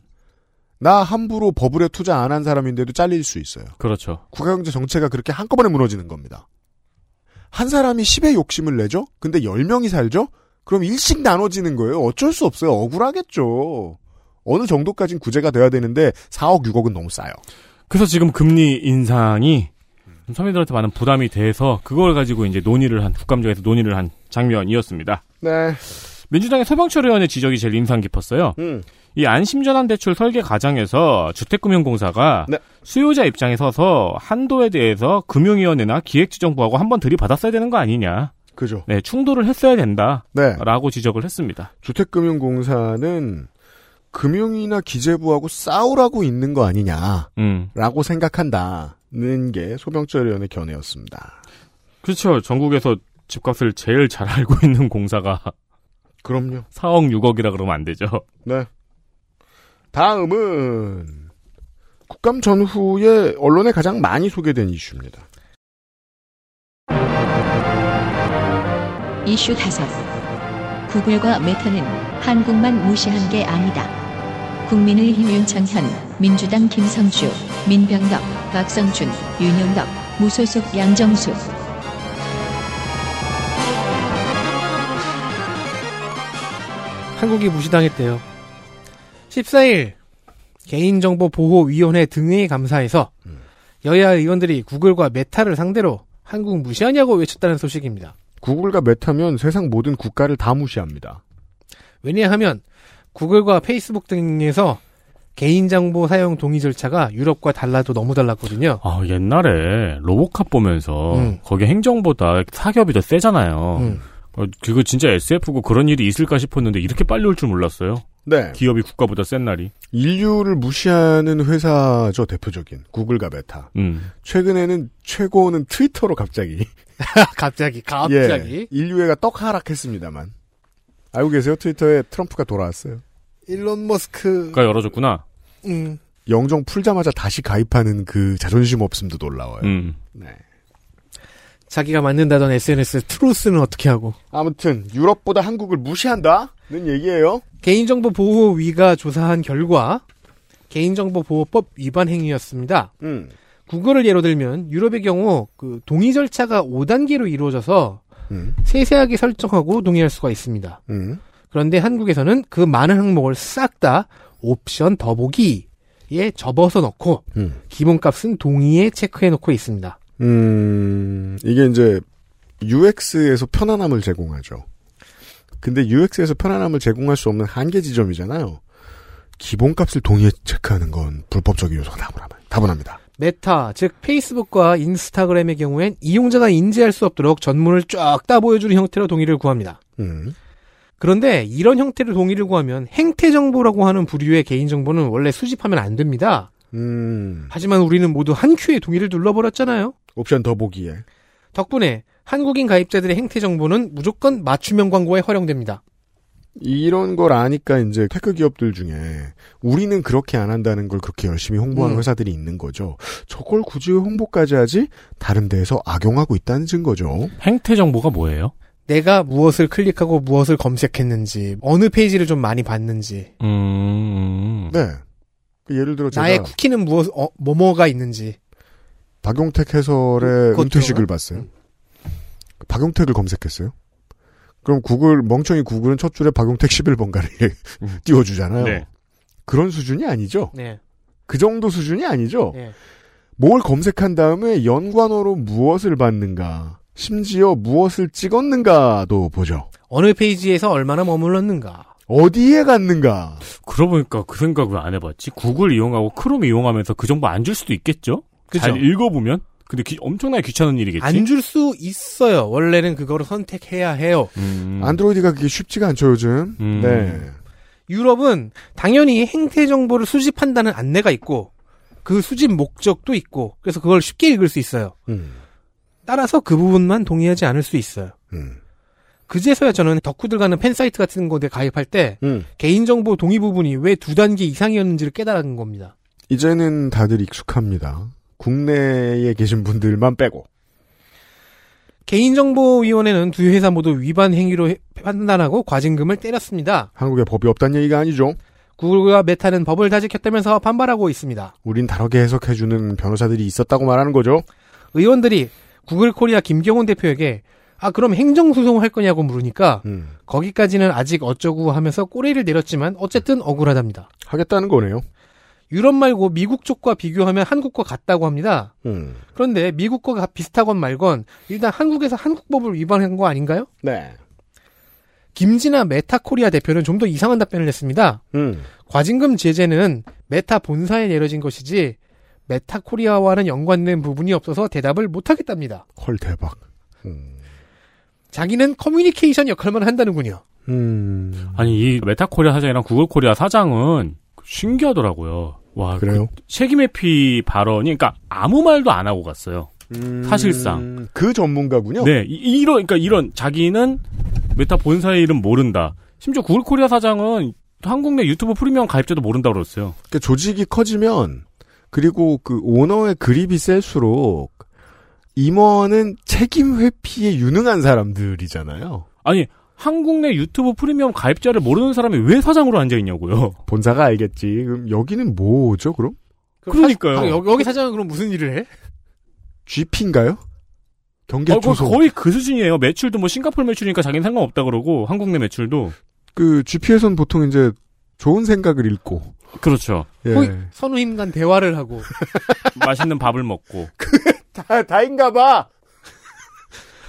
나 함부로 버블에 투자 안 한 사람인데도 잘릴 수 있어요. 그렇죠. 국가경제 정체가 그렇게 한꺼번에 무너지는 겁니다. 한 사람이 10의 욕심을 내죠? 근데 10명이 살죠? 그럼 일씩 나눠지는 거예요. 어쩔 수 없어요. 억울하겠죠. 어느 정도까진 구제가 돼야 되는데 4억, 6억은 너무 싸요. 그래서 지금 금리 인상이 좀 서민들한테 많은 부담이 돼서 그걸 가지고 이제 논의를 한 국감장에서 논의를 한 장면이었습니다. 네. 민주당의 서병철 의원의 지적이 제일 인상 깊었어요. 음. 이 안심전환 대출 설계 과정에서 주택금융공사가 네. 수요자 입장에 서서 한도에 대해서 금융위원회나 기획지정부하고 한번 들이받았어야 되는 거 아니냐. 그죠. 네, 충돌을 했어야 된다. 네. 라고 지적을 했습니다. 주택금융공사는 금융이나 기재부하고 싸우라고 있는 거 아니냐 라고 음. 생각한다는 게 소병철 의원의 견해였습니다. 그렇죠. 전국에서 집값을 제일 잘 알고 있는 공사가 그럼요. 4억 6억이라 그러면 안 되죠. 네. 다음은 국감 전후에 언론에 가장 많이 소개된 이슈입니다. 이슈 다섯. 구글과 메타는 한국만 무시한 게 아니다. 국민의힘 윤창현, 민주당 김성주, 민병덕, 박성준, 윤영덕, 무소속 양정숙. 한국이 무시당했대요. 14일 개인정보보호위원회 등의 감사에서 여야 의원들이 구글과 메타를 상대로 한국 무시하냐고 외쳤다는 소식입니다. 구글과 메타면 세상 모든 국가를 다 무시합니다. 왜냐하면 구글과 페이스북 등에서 개인정보 사용 동의 절차가 유럽과 달라도 너무 달랐거든요. 아, 옛날에 로보캅 보면서 음. 거기 행정부보다 사기업이 더 세잖아요. 음. 어, 그거 진짜 SF고 그런 일이 있을까 싶었는데 이렇게 빨리 올 줄 몰랐어요. 네. 기업이 국가보다 센 날이. 인류를 무시하는 회사죠, 대표적인. 구글과 메타. 음. 최근에는 최고는 트위터로 갑자기. 갑자기 갑자기 예, 인류애가 떡 하락했습니다만. 알고 계세요? 트위터에 트럼프가 돌아왔어요. 일론 머스크. 가 열어줬구나. 음. 영정 풀자마자 다시 가입하는 그 자존심 없음도 놀라워요. 음. 네. 자기가 만든다던 SNS 트루스는 어떻게 하고 아무튼 유럽보다 한국을 무시한다는 얘기예요. 개인정보 보호위가 조사한 결과 개인정보 보호법 위반 행위였습니다. 음. 구글을 예로 들면 유럽의 경우 그 동의 절차가 5단계로 이루어져서 음. 세세하게 설정하고 동의할 수가 있습니다. 음. 그런데 한국에서는 그 많은 항목을 싹 다 옵션 더보기에 접어서 넣고 음. 기본값은 동의에 체크해 놓고 있습니다. 음, 이게 이제 UX에서 편안함을 제공하죠. 근데 UX에서 편안함을 제공할 수 없는 한계 지점이잖아요. 기본값을 동의에 체크하는 건 불법적 요소가 다분합니다. 다분합니다. 메타, 즉 페이스북과 인스타그램의 경우엔 이용자가 인지할 수 없도록 전문을 쫙 다 보여주는 형태로 동의를 구합니다. 음. 그런데 이런 형태로 동의를 구하면 행태 정보라고 하는 부류의 개인 정보는 원래 수집하면 안 됩니다. 음. 하지만 우리는 모두 한 큐에 동의를 눌러버렸잖아요. 옵션 더 보기에. 덕분에 한국인 가입자들의 행태 정보는 무조건 맞춤형 광고에 활용됩니다. 이런 걸 아니까 이제 테크 기업들 중에 우리는 그렇게 안 한다는 걸 그렇게 열심히 홍보하는 음. 회사들이 있는 거죠. 저걸 굳이 왜 홍보까지 하지? 다른 데에서 악용하고 있다는 증거죠. 행태 정보가 뭐예요? 내가 무엇을 클릭하고 무엇을 검색했는지, 어느 페이지를 좀 많이 봤는지, 음. 네. 그 예를 들어 제가 나의 쿠키는 무엇, 어, 뭐뭐가 있는지. 박용택 해설의 그것 은퇴식을? 봤어요. 박용택을 검색했어요. 그럼 구글 멍청이 구글은 첫 줄에 박용택 11번가를 음. 띄워주잖아요. 네. 그런 수준이 아니죠. 네. 그 정도 수준이 아니죠. 네. 뭘 검색한 다음에 연관어로 무엇을 봤는가, 심지어 무엇을 찍었는가도 보죠. 어느 페이지에서 얼마나 머물렀는가. 어디에 갔는가. 그러고 보니까 그 생각 왜안 해봤지? 구글 이용하고 크롬 이용하면서 그 정보 안 줄 수도 있겠죠? 그죠? 잘 읽어보면? 근데 기- 엄청나게 귀찮은 일이겠지? 안 줄 수 있어요. 원래는 그거를 선택해야 해요. 음. 안드로이드가 그게 쉽지가 않죠 요즘. 음. 네. 유럽은 당연히 행태 정보를 수집한다는 안내가 있고 그 수집 목적도 있고 그래서 그걸 쉽게 읽을 수 있어요. 음. 따라서 그 부분만 동의하지 않을 수 있어요. 음. 그제서야 저는 덕후들 가는 팬 사이트 같은 곳에 가입할 때 음. 개인정보 동의 부분이 왜 두 단계 이상이었는지를 깨달은 겁니다. 이제는 다들 익숙합니다. 국내에 계신 분들만 빼고. 개인정보위원회는 두 회사 모두 위반 행위로 해- 판단하고 과징금을 때렸습니다. 한국에 법이 없다는 얘기가 아니죠. 구글과 메타는 법을 다 지켰다면서 반발하고 있습니다. 우린 다르게 해석해주는 변호사들이 있었다고 말하는 거죠. 의원들이 구글 코리아 김경훈 대표에게 아 그럼 행정소송을 할 거냐고 물으니까 음. 거기까지는 아직 어쩌고 하면서 꼬리를 내렸지만 어쨌든 억울하답니다. 하겠다는 거네요. 유럽 말고 미국 쪽과 비교하면 한국과 같다고 합니다. 음. 그런데 미국과 가- 비슷하건 말건 일단 한국에서 한국법을 위반한 거 아닌가요? 네. 김진아 메타 코리아 대표는 좀 더 이상한 답변을 했습니다. 음. 과징금 제재는 메타 본사에 내려진 것이지 메타 코리아와는 연관된 부분이 없어서 대답을 못하겠답니다. 헐 대박. 음. 자기는 커뮤니케이션 역할만 한다는군요. 음. 아니, 이 메타코리아 사장이랑 구글 코리아 사장은 신기하더라고요. 와, 그래요? 그 책임회피 발언이, 그러니까 아무 말도 안 하고 갔어요. 사실상. 그 전문가군요. 네, 이, 이런, 그러니까 이런, 자기는 메타 본사의 이름 모른다. 심지어 구글 코리아 사장은 한국 내 유튜브 프리미엄 가입자도 모른다고 그랬어요. 그러니까 조직이 커지면 그리고 그 오너의 그립이 셀수록 임원은 책임 회피에 유능한 사람들이잖아요. 아니, 한국 내 유튜브 프리미엄 가입자를 모르는 사람이 왜 사장으로 앉아있냐고요. 본사가 알겠지. 그럼 여기는 뭐죠? 그럼 그러니까요. 사- 여기, 여기 사장은 그럼 무슨 일을 해? GP인가요? 경계 어. 거의 그 수준이에요. 매출도 뭐 싱가포르 매출이니까 자기는 상관없다 그러고 한국 내 매출도 그 GP에선 보통 이제 좋은 생각을 읽고 그렇죠. 예. 거의 선우임 간 대화를 하고 맛있는 밥을 먹고 다 다인가 봐.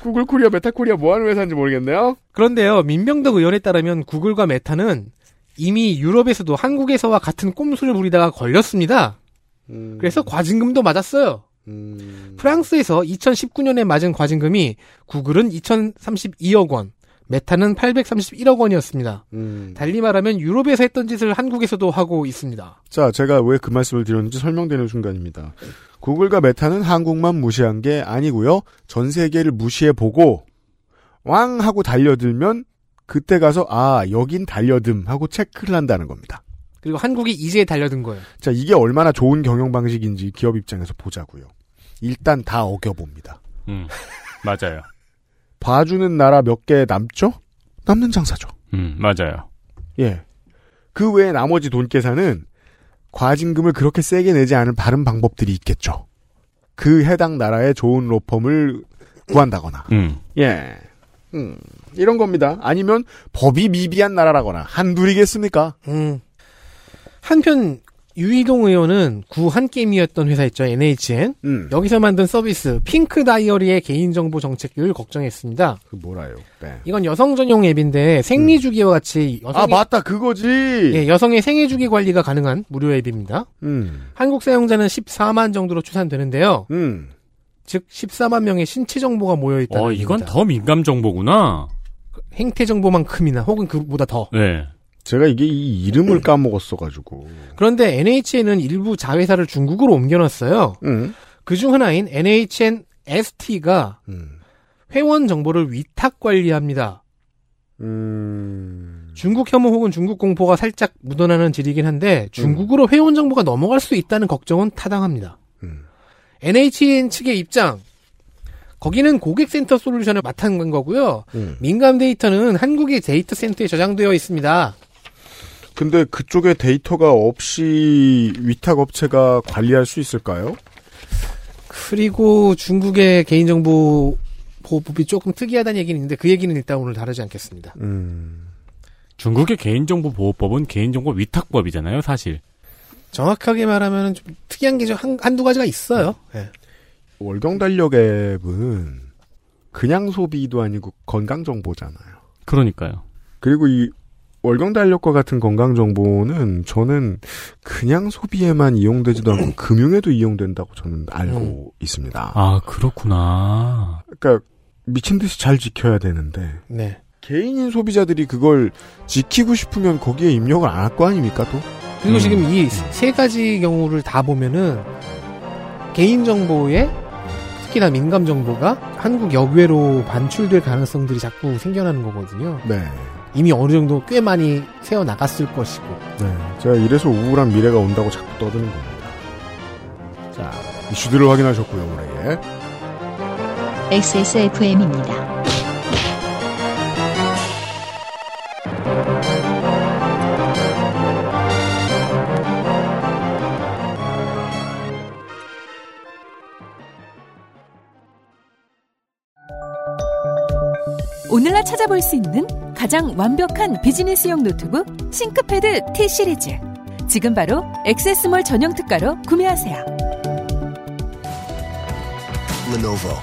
구글 코리아, 메타 코리아 뭐 하는 회사인지 모르겠네요. 그런데요 민병덕 의원에 따르면 구글과 메타는 이미 유럽에서도 한국에서와 같은 꼼수를 부리다가 걸렸습니다. 그래서 과징금도 맞았어요. 음. 프랑스에서 2019년에 맞은 과징금이 구글은 2032억 원, 메타는 831억 원이었습니다. 음. 달리 말하면 유럽에서 했던 짓을 한국에서도 하고 있습니다. 자, 제가 왜 그 말씀을 드렸는지 설명되는 순간입니다. 구글과 메타는 한국만 무시한 게 아니고요. 전 세계를 무시해 보고 왕 하고 달려들면 그때 가서 아 여긴 달려듦 하고 체크를 한다는 겁니다. 그리고 한국이 이제 달려든 거예요. 자 이게 얼마나 좋은 경영 방식인지 기업 입장에서 보자고요. 일단 다 어겨 봅니다. 음. 맞아요. 봐주는 나라 몇 개 남죠? 남는 장사죠. 음, 맞아요. 예. 그 외에 나머지 돈 계산은 과징금을 그렇게 세게 내지 않은 다른 방법들이 있겠죠. 그 해당 나라의 좋은 로펌을 구한다거나. 음. 예. 음, 이런 겁니다. 아니면 법이 미비한 나라라거나 한둘이겠습니까? 음. 한편 유이동 의원은 구 한 게임이었던 회사 있죠 NHN 음. 여기서 만든 서비스 핑크 다이어리의 개인정보 정책을 걱정했습니다. 그 뭐라요? 네. 이건 여성 전용 앱인데 생리 주기와 같이 아 여성의, 맞다 그거지. 예, 여성의 생애 주기 관리가 가능한 무료 앱입니다. 음. 한국 사용자는 14만 정도로 추산되는데요. 음. 즉 14만 명의 신체 정보가 모여 있다는 어, 이건. 더 민감 정보구나. 행태 정보만큼이나 혹은 그보다 더. 네. 제가 이게 이 이름을 까먹었어가지고. 그런데 NHN은 일부 자회사를 중국으로 옮겨놨어요. 음. 그중 하나인 NHN ST가 음. 회원 정보를 위탁 관리합니다. 음. 중국 혐오 혹은 중국 공포가 살짝 묻어나는 질이긴 한데 중국으로 회원 정보가 넘어갈 수 있다는 걱정은 타당합니다. 음. NHN 측의 입장. 거기는 고객센터 솔루션을 맡은 거고요. 음. 민감 데이터는 한국의 데이터 센터에 저장되어 있습니다. 근데 그쪽에 데이터가 없이 위탁 업체가 관리할 수 있을까요? 그리고 중국의 개인정보 보호법이 조금 특이하다는 얘기는 있는데 그 얘기는 일단 오늘 다루지 않겠습니다. 음. 중국의 개인정보 보호법은 개인정보 위탁법이잖아요, 사실. 정확하게 말하면 좀 특이한 게좀 한, 한두 가지가 있어요. 예. 월경 달력 앱은 그냥 소비도 아니고 건강 정보잖아요. 그러니까요. 그리고 이 월경 달력과 같은 건강 정보는 저는 그냥 소비에만 이용되지도 않고 금융에도 이용된다고 저는 알고 있습니다. 아, 그렇구나. 그러니까 미친 듯이 잘 지켜야 되는데 네. 개인인 소비자들이 그걸 지키고 싶으면 거기에 입력을 안 할 거 아닙니까 또? 그리고 음. 지금 이 세 가지 경우를 다 보면은 개인 정보에 특히나 민감 정보가 한국 역외로 반출될 가능성들이 자꾸 생겨나는 거거든요. 네. 이미 어느 정도 꽤 많이 새어 나갔을 것이고. 네. 제가 이래서 우울한 미래가 온다고 자꾸 떠드는 겁니다. 자, 이슈들을 확인하셨고요, 올해. XSFM입니다. 오늘날 찾아볼 수 있는 가장 완벽한 비즈니스용 노트북 싱크패드 T 시리즈. 지금 바로 액세스몰 전용 특가로 구매하세요. Lenovo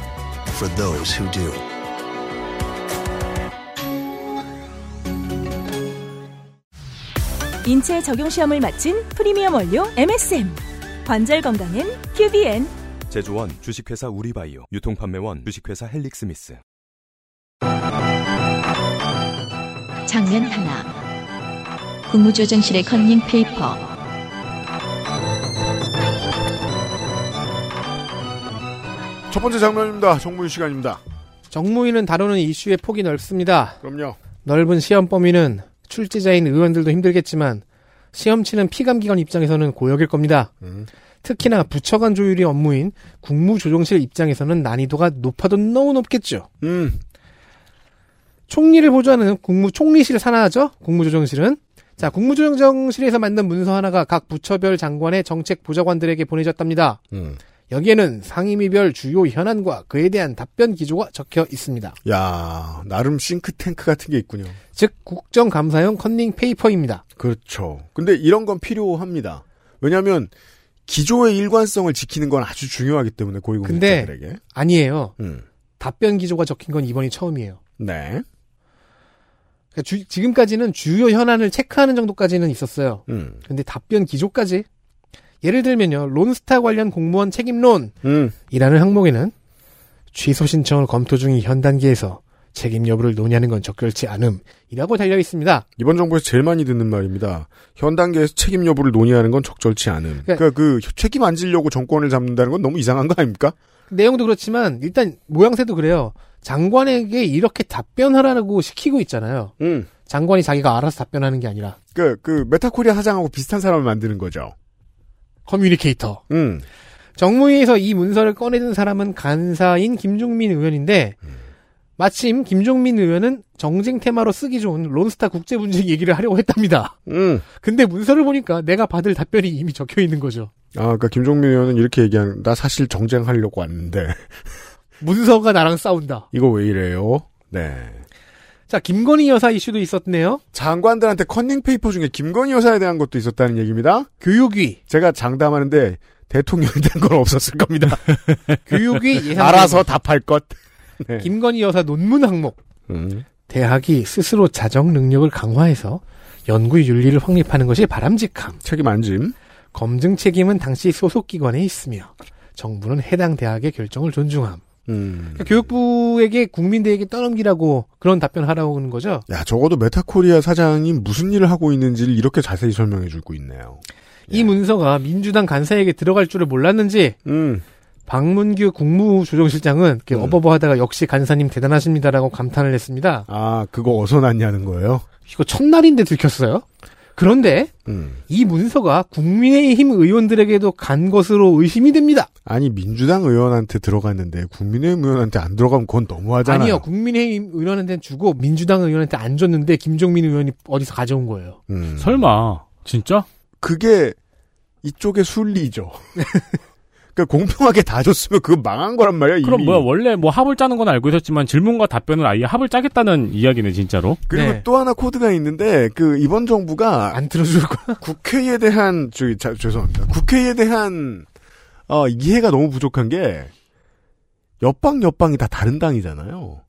for those who do. 인체 적용 시험을 마친 프리미엄 원료 MSM. 관절 건강엔 QBN. 제조원 주식회사 우리바이오 유통판매원 주식회사 헬릭스미스 장면 하나. 국무조정실의 컨닝 페이퍼. 첫 번째 장면입니다. 정무위 시간입니다. 정무위는 다루는 이슈의 폭이 넓습니다. 그럼요. 넓은 시험 범위는 출제자인 의원들도 힘들겠지만 시험 치는 피감기관 입장에서는 고역일 겁니다. 음. 특히나 부처 간 조율이 업무인 국무조정실 입장에서는 난이도가 높아도 너무 높겠죠. 음. 총리를 보좌하는 국무총리실 산하죠. 국무조정실은 자 국무조정실에서 만든 문서 하나가 각 부처별 장관의 정책 보좌관들에게 보내졌답니다. 음. 여기에는 상임위별 주요 현안과 그에 대한 답변 기조가 적혀 있습니다. 야, 나름 싱크탱크 같은 게 있군요. 즉 국정감사용 컨닝 페이퍼입니다. 그렇죠. 근데 이런 건 필요합니다. 왜냐하면 기조의 일관성을 지키는 건 아주 중요하기 때문에 고위공직자들에게. 아니에요. 음. 답변 기조가 적힌 건 이번이 처음이에요. 네. 그러니까 주- 지금까지는 주요 현안을 체크하는 정도까지는 있었어요. 음. 근데 답변 기조까지 예를 들면요. 론스타 관련 공무원 책임론이라는 음. 항목에는 취소 신청을 검토 중인 현 단계에서 책임 여부를 논의하는 건 적절치 않음이라고 달려 있습니다. 이번 정부에서 제일 많이 듣는 말입니다. 현 단계에서 책임 여부를 논의하는 건 적절치 않음. 그러니까- 그러니까 그 책임 안 지려고 정권을 잡는다는 건 너무 이상한 거 아닙니까? 내용도 그렇지만 일단 모양새도 그래요. 장관에게 이렇게 답변하라고 시키고 있잖아요. 음. 장관이 자기가 알아서 답변하는 게 아니라 그, 그, 메타코리아 사장하고 비슷한 사람을 만드는 거죠. communicator. 음. 정무위에서 이 문서를 꺼내든 사람은 간사인 김종민 의원인데 마침 김종민 의원은 정쟁 테마로 쓰기 좋은 론스타 국제 분쟁 얘기를 하려고 했답니다. 음. 근데 문서를 보니까 내가 받을 답변이 이미 적혀 있는 거죠. 아, 그러니까 김종민 의원은 이렇게 얘기하는, 나 사실 정쟁하려고 왔는데, 문서가 나랑 싸운다. 이거 왜 이래요? 네. 자, 김건희 여사 이슈도 있었네요. 장관들한테 컨닝 페이퍼 중에 김건희 여사에 대한 것도 있었다는 얘기입니다. 교육위. 제가 장담하는데, 대통령에 대한 건 없었을 겁니다. 교육위 예상 알아서 답할 것. 네. 김건희 여사 논문 항목. 음. 대학이 스스로 자정 능력을 강화해서 연구 윤리를 확립하는 것이 바람직함. 책임 안짐. 검증 책임은 당시 소속 기관에 있으며 정부는 해당 대학의 결정을 존중함. 음. 그러니까 교육부에게 국민대에게 떠넘기라고 그런 답변하라고 하는 거죠. 야, 적어도 메타코리아 사장이 무슨 일을 하고 있는지를 이렇게 자세히 설명해 주고 있네요. 이 문서가 민주당 간사에게 들어갈 줄을 몰랐는지 음. 박문규 국무조정실장은 음. 어버버하다가 역시 간사님 대단하십니다라고 감탄을 했습니다. 아, 그거 어디서 났냐는 거예요? 이거 첫날인데 들켰어요. 그런데 음. 이 문서가 국민의힘 의원들에게도 간 것으로 의심이 됩니다. 아니, 민주당 의원한테 들어갔는데, 국민의힘 의원한테 안 들어가면 그건 너무하잖아요. 아니요, 국민의힘 의원한테 주고 민주당 의원한테 안 줬는데 김종민 의원이 어디서 가져온 거예요. 음. 설마 진짜? 그게 이쪽의 순리죠. 그러니까 공평하게 다 줬으면 그거 망한 거란 말이야. 이미. 그럼 뭐야 원래 뭐 합을 짜는 건 알고 있었지만 질문과 답변을 아예 합을 짜겠다는 이야기네 진짜로. 그리고 네. 또 하나 코드가 있는데 그 이번 정부가 안 들어줄 거야. 국회에 대한 저기 자, 죄송합니다. 국회에 대한 어, 이해가 너무 부족한 게 옆방 옆방이 다 다른 당이잖아요.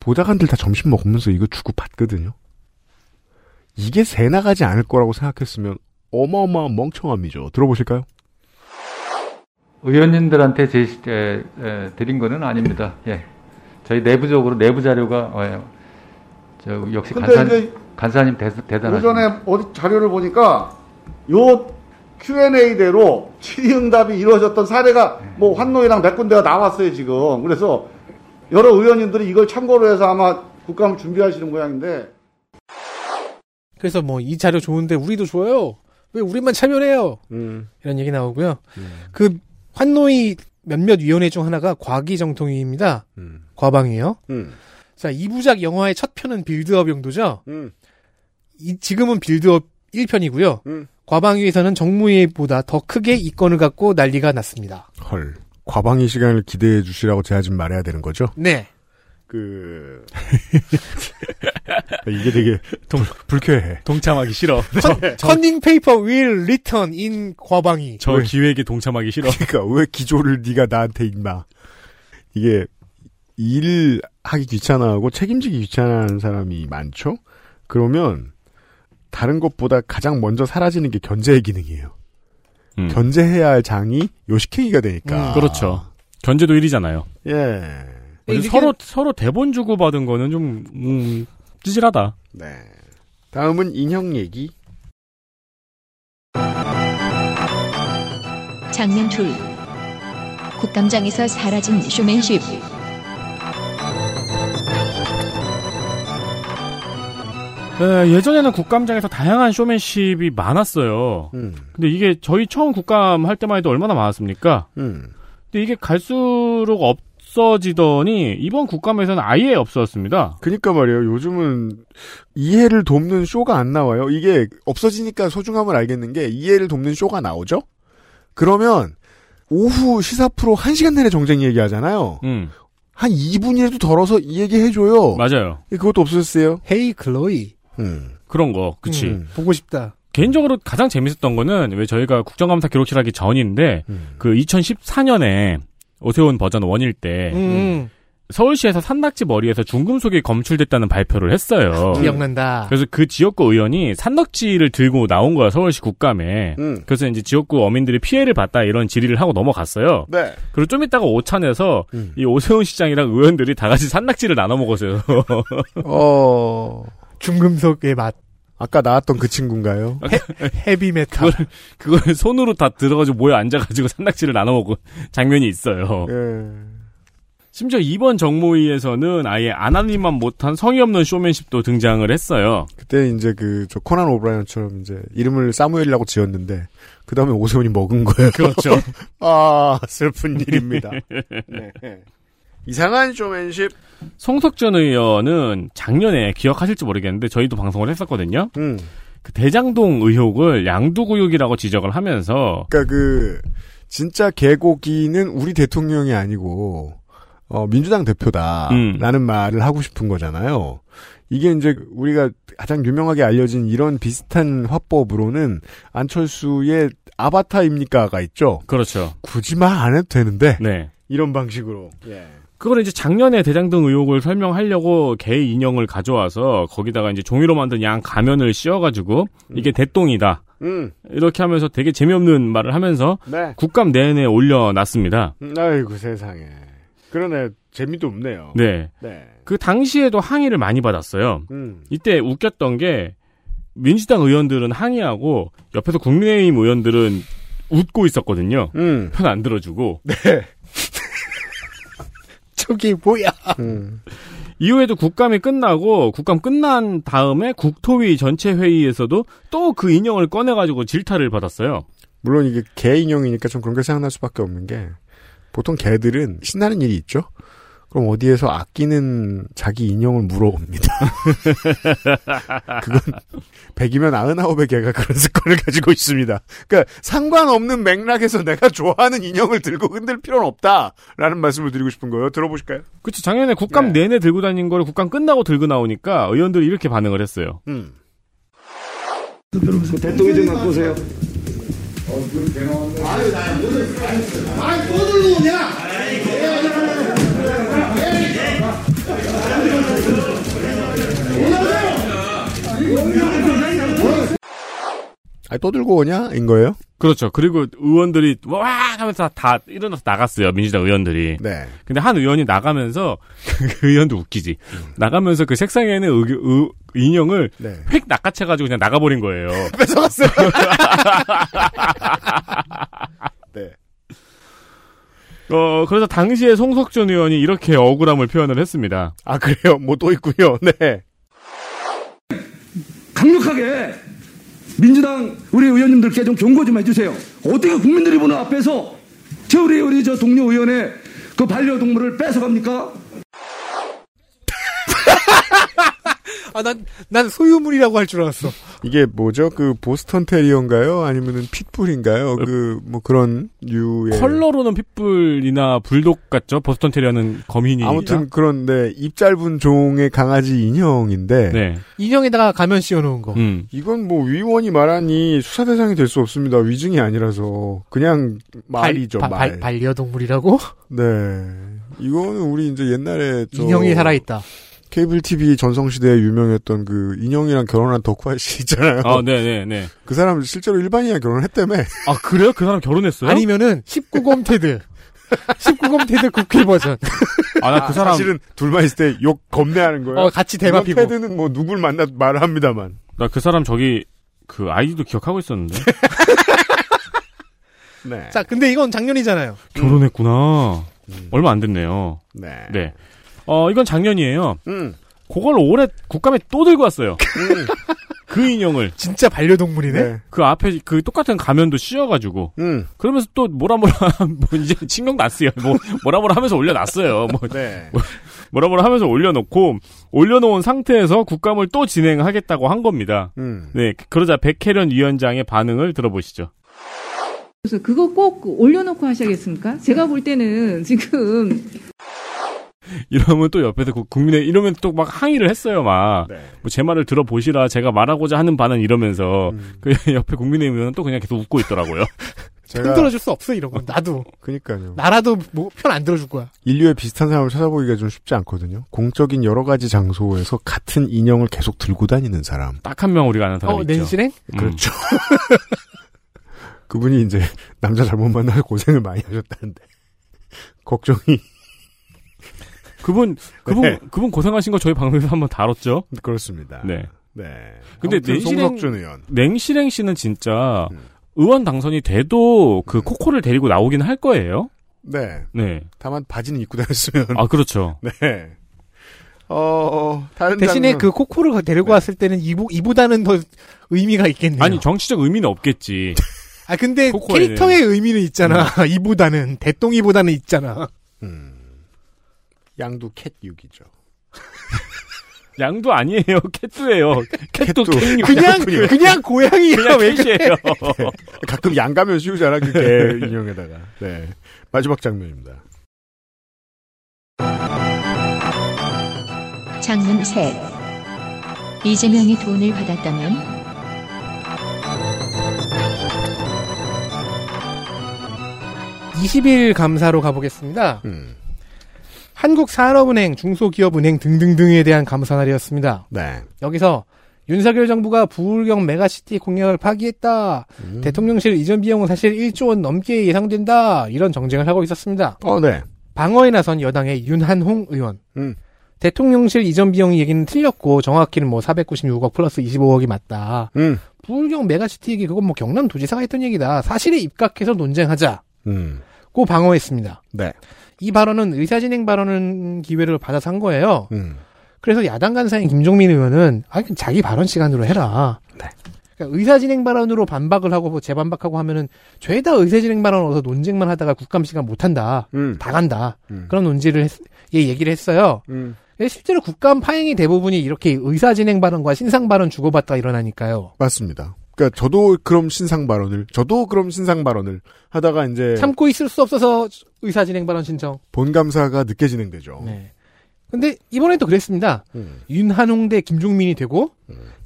보좌관들 다 점심 먹으면서 이거 주고 받거든요. 이게 새 나가지 않을 거라고 생각했으면 어마어마한 멍청함이죠. 들어보실까요? 의원님들한테 제시 에, 에, 드린 거는 아닙니다. 예. 저희 내부적으로 내부 자료가 어, 저 역시 간사, 간사님 대, 대단하십니다. 오전에 어디 자료를 보니까 요 Q&A대로 질의응답이 이루어졌던 사례가 뭐 환노이랑 몇 군데가 나왔어요 지금. 그래서 여러 의원님들이 이걸 참고로 해서 아마 국감을 준비하시는 모양인데 그래서 뭐 이 자료 좋은데 우리도 줘요. 왜 우리만 참여해요? 음, 이런 얘기 나오고요. 그 환노위 몇몇 위원회 중 하나가 과기정통위입니다. 음, 과방위예요. 음, 자, 이부작 영화의 첫 편은 빌드업 용도죠. 음. 이, 지금은 빌드업 1편이고요. 음. 과방위에서는 정무위보다 더 크게 이권을 갖고 난리가 났습니다. 헐. 과방위 시간을 기대해 주시라고 제가 지금 말해야 되는 거죠? 네. 그 이게 되게 동, 불쾌해. 동참하기 싫어. 컨닝 페이퍼 will return in 과방위. 저 기획에 동참하기 싫어. 그러니까 왜 기조를 네가 나한테 임마. 이게 일 하기 귀찮아하고 책임지기 귀찮아하는 사람이 많죠. 그러면 다른 것보다 가장 먼저 사라지는 게 견제의 기능이에요. 음. 견제해야 할 장이 요식행위가 되니까. 음. 그렇죠. 견제도 일이잖아요. 예. 이렇게- 서로 서로 대본 주고 받은 거는 좀 음, 찌질하다. 네. 다음은 인형 얘기. 장면 둘. 국감장에서 사라진 쇼맨십. 에, 예전에는 국감장에서 다양한 쇼맨십이 많았어요. 음. 근데 이게 저희 처음 국감 할 때만 해도 얼마나 많았습니까? 음. 근데 이게 갈수록 없어지더니 이번 국감에서는 아예 없어졌습니다. 그니까 말이에요. 요즘은 이해를 돕는 쇼가 안 나와요. 이게 없어지니까 소중함을 알겠는 게 이해를 돕는 쇼가 나오죠? 그러면 오후 시사 프로 1시간 내내 정쟁 얘기하잖아요. 음, 한 2분이라도 덜어서 이 얘기 해줘요. 맞아요. 그것도 없어졌어요. 헤이 클로이. 음. 그런 거, 그치. 음, 보고 싶다. 개인적으로 가장 재밌었던 거는 왜 저희가 국정감사 기록실 하기 전인데 음. 그 2014년에 오세훈 버전 1일 때 음, 서울시에서 산낙지 머리에서 중금속이 검출됐다는 발표를 했어요. 기억난다. 그래서 그 지역구 의원이 산낙지를 들고 나온 거야 서울시 국감에. 음. 그래서 이제 지역구 어민들이 피해를 봤다 이런 질의를 하고 넘어갔어요. 네. 그리고 좀 있다가 오찬에서 음. 이 오세훈 시장이랑 의원들이 다 같이 산낙지를 나눠 먹었어요. 어, 중금속의 맛. 아까 나왔던 그 친구인가요? 헤 비메탈. 그걸, 그걸 손으로 다 들어가지고 모여 앉아가지고 산낙지를 나눠 먹은 장면이 있어요. 예. 심지어 이번 정모의에서는 아예 아나님만 못한 성의 없는 쇼맨십도 등장을 했어요. 그때 이제 그 저 코난 오브라이언처럼 이제 이름을 사무엘이라고 지었는데 그 다음에 오세훈이 먹은 거예요. 그렇죠. 아 슬픈 일입니다. 네. 이상한 쇼맨십. 송석전 의원은 작년에 기억하실지 모르겠는데 저희도 방송을 했었거든요. 음. 그 대장동 의혹을 양두구육이라고 지적을 하면서 그러니까 그 진짜 개고기는 우리 대통령이 아니고 어, 민주당 대표다라는 음. 말을 하고 싶은 거잖아요. 이게 이제 우리가 가장 유명하게 알려진 이런 비슷한 화법으로는 안철수의 아바타입니까가 있죠. 그렇죠. 굳이 말 안 해도 되는데 네. 이런 방식으로. 예. 그걸 이제 작년에 대장동 의혹을 설명하려고 개 인형을 가져와서 거기다가 이제 종이로 만든 양 가면을 씌워가지고 이게 대똥이다. 음. 이렇게 하면서 되게 재미없는 말을 하면서 네. 국감 내내 올려놨습니다. 음, 아이고 세상에. 그러네. 재미도 없네요. 네. 네. 그 당시에도 항의를 많이 받았어요. 음. 이때 웃겼던 게 민주당 의원들은 항의하고 옆에서 국민의힘 의원들은 웃고 있었거든요. 음. 편안 들어주고. 네. 저기 뭐야? 음. 이후에도 국감이 끝나고 국감 끝난 다음에 국토위 전체 회의에서도 또 그 인형을 꺼내가지고 질타를 받았어요. 물론 이게 개 인형이니까 좀 그런 게 생각날 수밖에 없는 게 보통 개들은 신나는 일이 있죠. 그럼 어디에서 아끼는 자기 인형을 물어옵니다. 그건 100이면 99의 개가 그런 습관을 가지고 있습니다. 그러니까 상관없는 맥락에서 내가 좋아하는 인형을 들고 흔들 필요는 없다라는 말씀을 드리고 싶은 거예요. 들어보실까요? 그렇죠. 작년에 국감 내내 들고 다닌 걸 국감 끝나고 들고 나오니까 의원들이 이렇게 반응을 했어요. 음. 대통령 좀 갖고 오세요. 아이 또 들고 오냐? 아, 또 들고 오냐? 인 거예요? 그렇죠. 그리고 의원들이 와 하면서 다 일어나서 나갔어요. 민주당 의원들이. 네. 근데 한 의원이 나가면서 그 의원도 웃기지. 나가면서 그 색상에 있는 의, 의, 인형을 네. 획 낚아채 가지고 그냥 나가 버린 거예요. 뺏어갔어요. 네. 어, 그래서 당시에 송석준 의원이 이렇게 억울함을 표현을 했습니다. 아, 그래요? 뭐 또 있군요. 네. 강력하게 민주당 우리 의원님들께 좀 경고 좀 해주세요. 어떻게 국민들이 보는 앞에서 저 우리 우리 저 동료 의원의 그 반려동물을 뺏어갑니까? 아, 난, 난 소유물이라고 할 줄 알았어. 이게 뭐죠? 그 보스턴 테리어인가요? 아니면은 핏불인가요? 그 뭐 그런 류의 컬러로는 핏불이나 불독 같죠? 보스턴 테리어는 거민이. 아무튼 그런데 입 짧은 종의 강아지 인형인데 네. 인형에다가 가면 씌워놓은 거. 음. 이건 뭐 위원이 말하니 수사 대상이 될 수 없습니다. 위증이 아니라서 그냥 말이죠 발, 말. 발, 반려동물이라고? 네. 이거는 우리 이제 옛날에 저 인형이 살아있다. 케이블 TV 전성시대에 유명했던 그 인형이랑 결혼한 덕후아 씨 있잖아요. 아, 네네네. 그 사람 실제로 일반인이랑 결혼했다며. 아, 그래요? 그 사람 결혼했어요? 아니면은 19곰 테드. 19곰 테드 국회 버전. 아, 나그 사람. 사실은 둘만 있을 때 욕 겁내하는 거예요. 어, 같이 대박 피고. 패드는 뭐 누굴 만나 말을 합니다만. 나 그 사람 저기, 그 아이디도 기억하고 있었는데. 네. 자, 근데 이건 작년이잖아요. 결혼했구나. 얼마 안 됐네요. 네. 네. 어, 이건 작년이에요. 음. 그걸 올해 국감에 또 들고 왔어요. 그 인형을. 진짜 반려동물이네. 네. 그 앞에 그 똑같은 가면도 씌워가지고. 음. 그러면서 또 뭐라 뭐라, 뭐 이제 신경도 안 쓰요. 뭐, 뭐라 뭐라 하면서 올려놨어요. 뭐, 네. 뭐라 뭐라 하면서 올려놓고, 올려놓은 상태에서 국감을 또 진행하겠다고 한 겁니다. 음. 네. 그러자 백혜련 위원장의 반응을 들어보시죠. 그래서 그거 꼭 올려놓고 하셔야겠습니까? 제가 볼 때는 지금 이러면 또 옆에서 그 국민의 이러면 또 막 항의를 했어요 막. 네. 뭐제 말을 들어보시라 제가 말하고자 하는 바는 이러면서 음. 그 옆에 국민의힘 의원은 또 그냥 계속 웃고 있더라고요. 제가 흔들어줄 수 없어, 이런 건. 나도. 그니까요. 나라도 뭐 편 안 들어줄 거야. 인류의 비슷한 사람을 찾아보기가 좀 쉽지 않거든요. 공적인 여러 가지 장소에서 같은 인형을 계속 들고 다니는 사람. 딱 한 명 우리가 아는 사람 어, 있죠. 낸시랭? 음. 그렇죠. 그분이 이제 남자 잘못 만나서 고생을 많이 하셨다는데 걱정이 그분 그분 네. 그분 고생하신 거 저희 방송에서 한번 다뤘죠. 그렇습니다. 네. 네. 근데 냉실행. 냉실행 씨는 진짜 음. 의원 당선이 돼도 그 코코를 데리고 나오긴 할 거예요. 네. 네. 다만 바지는 입고 다녔으면. 아, 그렇죠. 네. 어, 다른 대신에 장면. 그 코코를 데리고 왔을 때는 이보, 이보다는 더 의미가 있겠네요. 아니, 정치적 의미는 없겠지. 아 근데 코코에는. 캐릭터의 의미는 있잖아. 이보다는 대똥이보다는 있잖아. 양도 캣육이죠. 양도 아니에요. 캣도예요. 캣도 캣육. 그냥 그냥 고양이야 그냥 왜 그래? 캣이에요. 네. 가끔 양 가면 씌우잖아, 그게 인형에다가. 네. 마지막 장면입니다. 장문 셋. 이재명이 돈을 받았다면 20일 감사로 가보겠습니다. 음. 한국산업은행, 중소기업은행 등등등에 대한 감사 날이었습니다. 네. 여기서 윤석열 정부가 부울경 메가시티 공약을 파기했다. 음. 대통령실 이전 비용은 사실 1조 원 넘게 예상된다. 이런 정쟁을 하고 있었습니다. 어, 네. 방어에 나선 여당의 윤한홍 의원. 음. 대통령실 이전 비용 얘기는 틀렸고 정확히는 뭐 496억 플러스 25억이 맞다. 음. 부울경 메가시티 얘기 그건 뭐 경남 도지사가 했던 얘기다. 사실에 입각해서 논쟁하자. 음. 고 방어했습니다. 네. 이 발언은 의사진행 발언은 기회를 받아서 한 거예요. 음. 그래서 야당 간사인 김종민 의원은 아 그냥 자기 발언 시간으로 해라. 네. 그러니까 의사진행 발언으로 반박을 하고 뭐 재반박하고 하면은 죄다 의사진행 발언 얻어 논쟁만 하다가 국감 시간 못 한다. 음. 다 간다. 음. 그런 논지를 했, 예, 얘기를 했어요. 음. 실제로 국감 파행이 대부분이 이렇게 의사진행 발언과 신상 발언 주고받다 일어나니까요. 맞습니다. 그러니까 저도 그럼 신상 발언을, 저도 그럼 신상 발언을 하다가 이제 참고 있을 수 없어서 의사 진행 발언 신청. 본 감사가 늦게 진행되죠. 네. 근데 이번에도 그랬습니다. 음. 윤한홍 대 김종민이 되고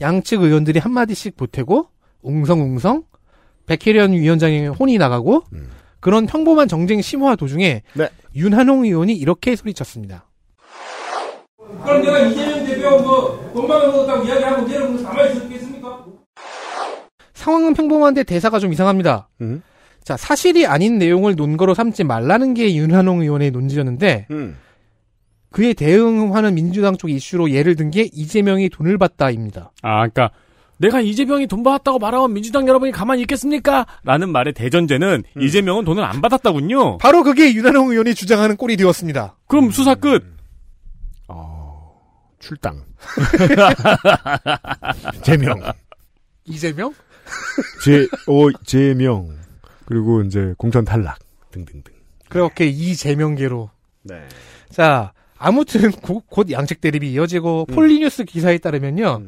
양측 의원들이 한 마디씩 보태고 웅성웅성 백혜련 위원장의 혼이 나가고 음. 그런 평범한 정쟁 심화 도중에 네. 윤한홍 의원이 이렇게 소리쳤습니다. 그럼 내가 이재명 대표 뭐 돈만 얻었다고 이야기하고 내려보면 가만히 있었겠습니까? 상황은 평범한데 대사가 좀 이상합니다. 음. 자 사실이 아닌 내용을 논거로 삼지 말라는 게 윤한홍 의원의 논지였는데 음. 그에 대응하는 민주당 쪽 이슈로 예를 든 게 이재명이 돈을 받다입니다. 아, 그러니까 내가 이재명이 돈 받았다고 말하면 민주당 여러분이 가만히 있겠습니까? 라는 말의 대전제는 음. 이재명은 돈을 안 받았다군요. 바로 그게 윤한홍 의원이 주장하는 꼴이 되었습니다. 그럼 수사 끝. 출당. 제명. 이재명? 제, 어, 제명. 그리고 이제 공천 탈락. 등등등. 그렇게 이재명계로. 네. 자, 아무튼 고- 곧 양측 대립이 이어지고 음. 폴리뉴스 기사에 따르면요.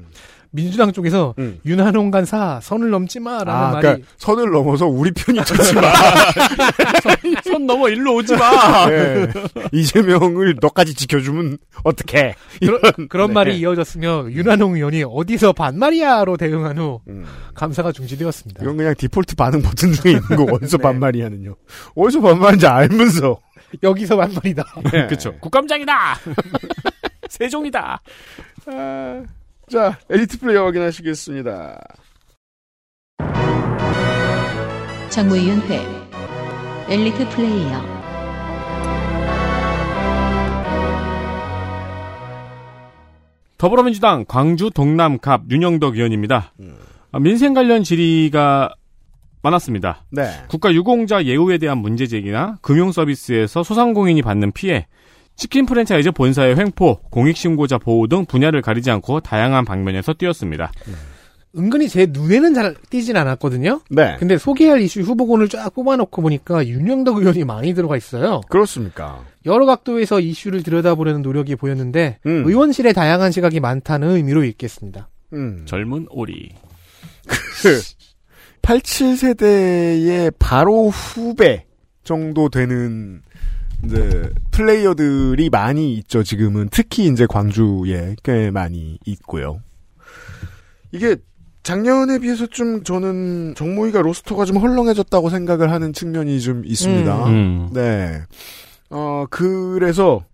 민주당 쪽에서 윤한홍 간사 선을 넘지 마라는 아, 말이 그러니까 선을 넘어서 우리 편이 좋지 마. 손 넘어 일로 오지 마. 네. 이재명을 너까지 지켜주면 어떡해. 그런, 이런, 그런 네. 말이 이어졌으며 윤한홍 의원이 어디서 반말이야로 대응한 후 음. 감사가 중지되었습니다. 이건 그냥 디폴트 반응 버튼 중에 있는 거 어디서 네. 반말이 하는요. 어디서 반말인지 알면서. 여기서 반말이다. 네. 그쵸. 국감장이다. 세종이다. 아, 자, 에디트 플레이어 확인하시겠습니다. 정무위원회 엘리트 플레이어 더불어민주당 광주 동남갑 윤영덕 의원입니다. 아, 민생 관련 질의가 많았습니다. 네. 국가 유공자 예우에 대한 문제 제기나 금융 서비스에서 소상공인이 받는 피해, 치킨 프랜차이즈 본사의 횡포, 공익신고자 보호 등 분야를 가리지 않고 다양한 방면에서 뛰었습니다. 은근히 제 눈에는 잘 띄진 않았거든요. 네. 근데 소개할 이슈 후보군을 쫙 뽑아놓고 보니까 윤영덕 의원이 많이 들어가 있어요. 그렇습니까? 여러 각도에서 이슈를 들여다보려는 노력이 보였는데 음. 의원실에 다양한 시각이 많다는 의미로 읽겠습니다. 음. 젊은 오리. 87세대의 바로 후배 정도 되는 이제 플레이어들이 많이 있죠. 지금은 특히 이제 광주에 꽤 많이 있고요. 이게 작년에 비해서 좀 저는 정모이가 로스터가 좀 헐렁해졌다고 생각을 하는 측면이 좀 있습니다. 음. 네. 어, 그래서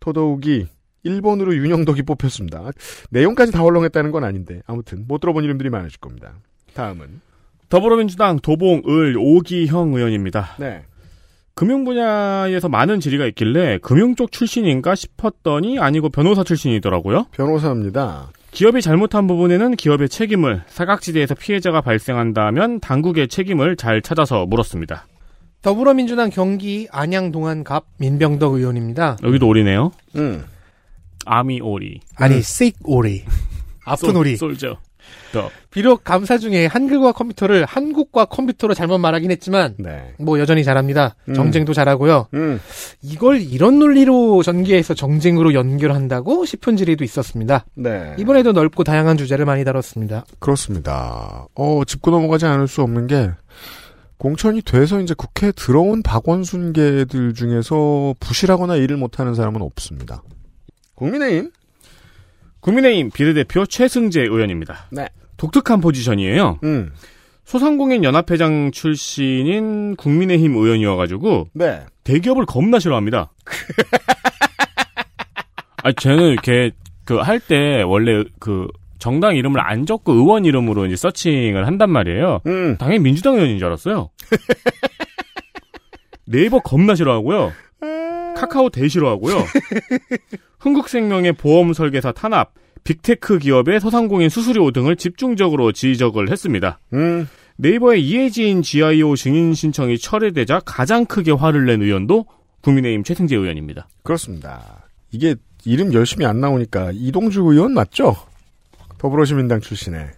더더욱이 1번으로 윤영덕이 뽑혔습니다. 내용까지 다 헐렁했다는 건 아닌데 아무튼 못 들어본 이름들이 많으실 겁니다. 다음은 더불어민주당 도봉을 오기형 의원입니다. 네. 금융 분야에서 많은 질의가 있길래 금융 쪽 출신인가 싶었더니 아니고 변호사 출신이더라고요. 변호사입니다. 기업이 잘못한 부분에는 기업의 책임을 사각지대에서 피해자가 발생한다면 당국의 책임을 잘 찾아서 물었습니다. 더불어민주당 경기 안양 동안갑 민병덕 의원입니다. 여기도 오리네요. 음. 아미 오리. 아니, 씩 오리. 아픈 솔- 오리. 솔저. 더. 비록 감사 중에 한글과 컴퓨터를 한국과 컴퓨터로 잘못 말하긴 했지만 네. 뭐 여전히 잘합니다. 음. 정쟁도 잘하고요. 음. 이걸 이런 논리로 전개해서 정쟁으로 연결한다고 싶은 질의도 있었습니다. 네. 이번에도 넓고 다양한 주제를 많이 다뤘습니다. 그렇습니다. 어, 짚고 넘어가지 않을 수 없는 게 공천이 돼서 이제 국회에 들어온 박원순계들 중에서 부실하거나 일을 못하는 사람은 없습니다. 국민의힘 국민의힘 비례대표 최승재 의원입니다. 네. 독특한 포지션이에요. 음. 소상공인 연합회장 출신인 국민의힘 의원이어가지고 네. 대기업을 겁나 싫어합니다. 아, 쟤는 이렇게 그 할 때 원래 그 정당 이름을 안 적고 의원 이름으로 이제 서칭을 한단 말이에요. 음. 당연히 민주당 의원인 줄 알았어요. 네이버 겁나 싫어하고요. 카카오 대 싫어하고요. 흥국생명의 보험 설계사 탄압, 빅테크 기업의 소상공인 수수료 등을 집중적으로 지적을 했습니다. 음. 네이버의 이혜진 GIO 증인 신청이 철회되자 가장 크게 화를 낸 의원도 국민의힘 최승재 의원입니다. 그렇습니다. 이게 이름 열심히 안 나오니까 이동주 의원 맞죠? 더불어시민당 출신의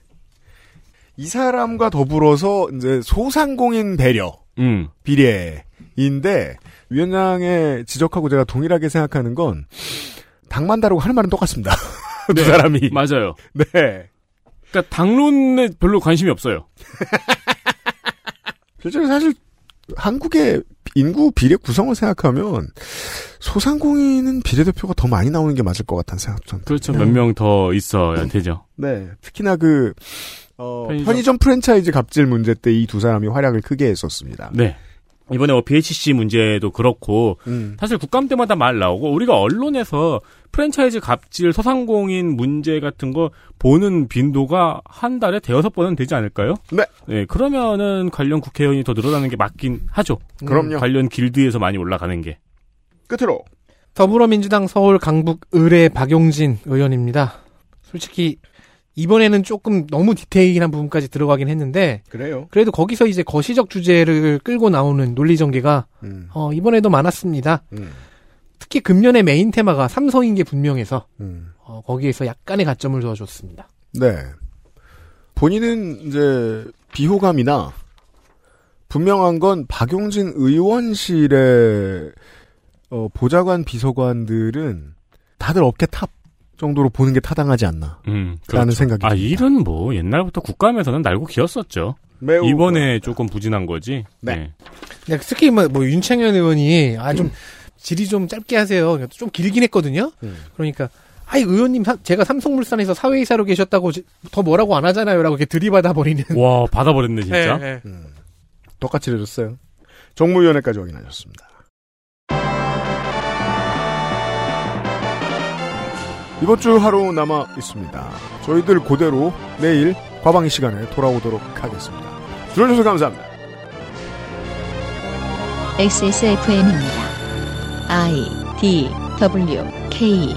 이 사람과 더불어서 이제 소상공인 배려 음. 비례인데 위원장의 지적하고 제가 동일하게 생각하는 건 당만 다르고 하는 말은 똑같습니다. 두 네, 사람이 맞아요. 네. 그러니까 당론에 별로 관심이 없어요. 실제로 사실 한국의 인구 비례 구성을 생각하면 소상공인은 비례대표가 더 많이 나오는 게 맞을 것 같다는 생각 좀. 그렇죠. 몇명 더 있어야 되죠. 네. 특히나 그 어, 편의점. 편의점. 프랜차이즈 갑질 문제 때 이 두 사람이 활약을 크게 했었습니다. 네. 이번에 뭐 BHC 문제도 그렇고 음. 사실 국감 때마다 말 나오고 우리가 언론에서 프랜차이즈 갑질 소상공인 문제 같은 거 보는 빈도가 한 달에 대여섯 번은 되지 않을까요? 네. 그러면은 관련 국회의원이 더 늘어나는 게 맞긴 하죠. 그럼요. 관련 길드에서 많이 올라가는 게. 끝으로 더불어민주당 서울 강북 의뢰 박용진 의원입니다. 솔직히 이번에는 조금 너무 디테일한 부분까지 들어가긴 했는데 그래요. 그래도 거기서 이제 거시적 주제를 끌고 나오는 논리 전개가 음. 어, 이번에도 많았습니다. 음. 특히 금년의 메인 테마가 삼성인 게 분명해서 음. 어, 거기에서 약간의 가점을 둬줬습니다. 네. 본인은 이제 비호감이나 분명한 건 박용진 의원실의 어, 보좌관 비서관들은 다들 업계 탑 정도로 보는 게 타당하지 않나. 음, 라는 생각이 아, 듭니다. 일은 뭐 옛날부터 국감에서는 날고 기었었죠. 매우 이번에 조금 부진한 거지. 네. 네, 특히 뭐, 뭐 윤창현 의원이 아좀 질이 좀 짧게 하세요. 좀 길긴 했거든요. 음. 그러니까 아이 의원님 사- 제가 삼성물산에서 사외이사로 계셨다고 지- 더 뭐라고 안 하잖아요 라고 이렇게 들이받아 버리는. 와, 받아버렸네, 진짜. 네, 네. 음. 똑같이 해줬어요. 정무위원회까지 확인하셨습니다. 이번 주 하루 남아 있습니다. 저희들 그대로 내일 과방위 시간에 돌아오도록 하겠습니다. 들어주셔서 감사합니다. XSFM입니다. I D W K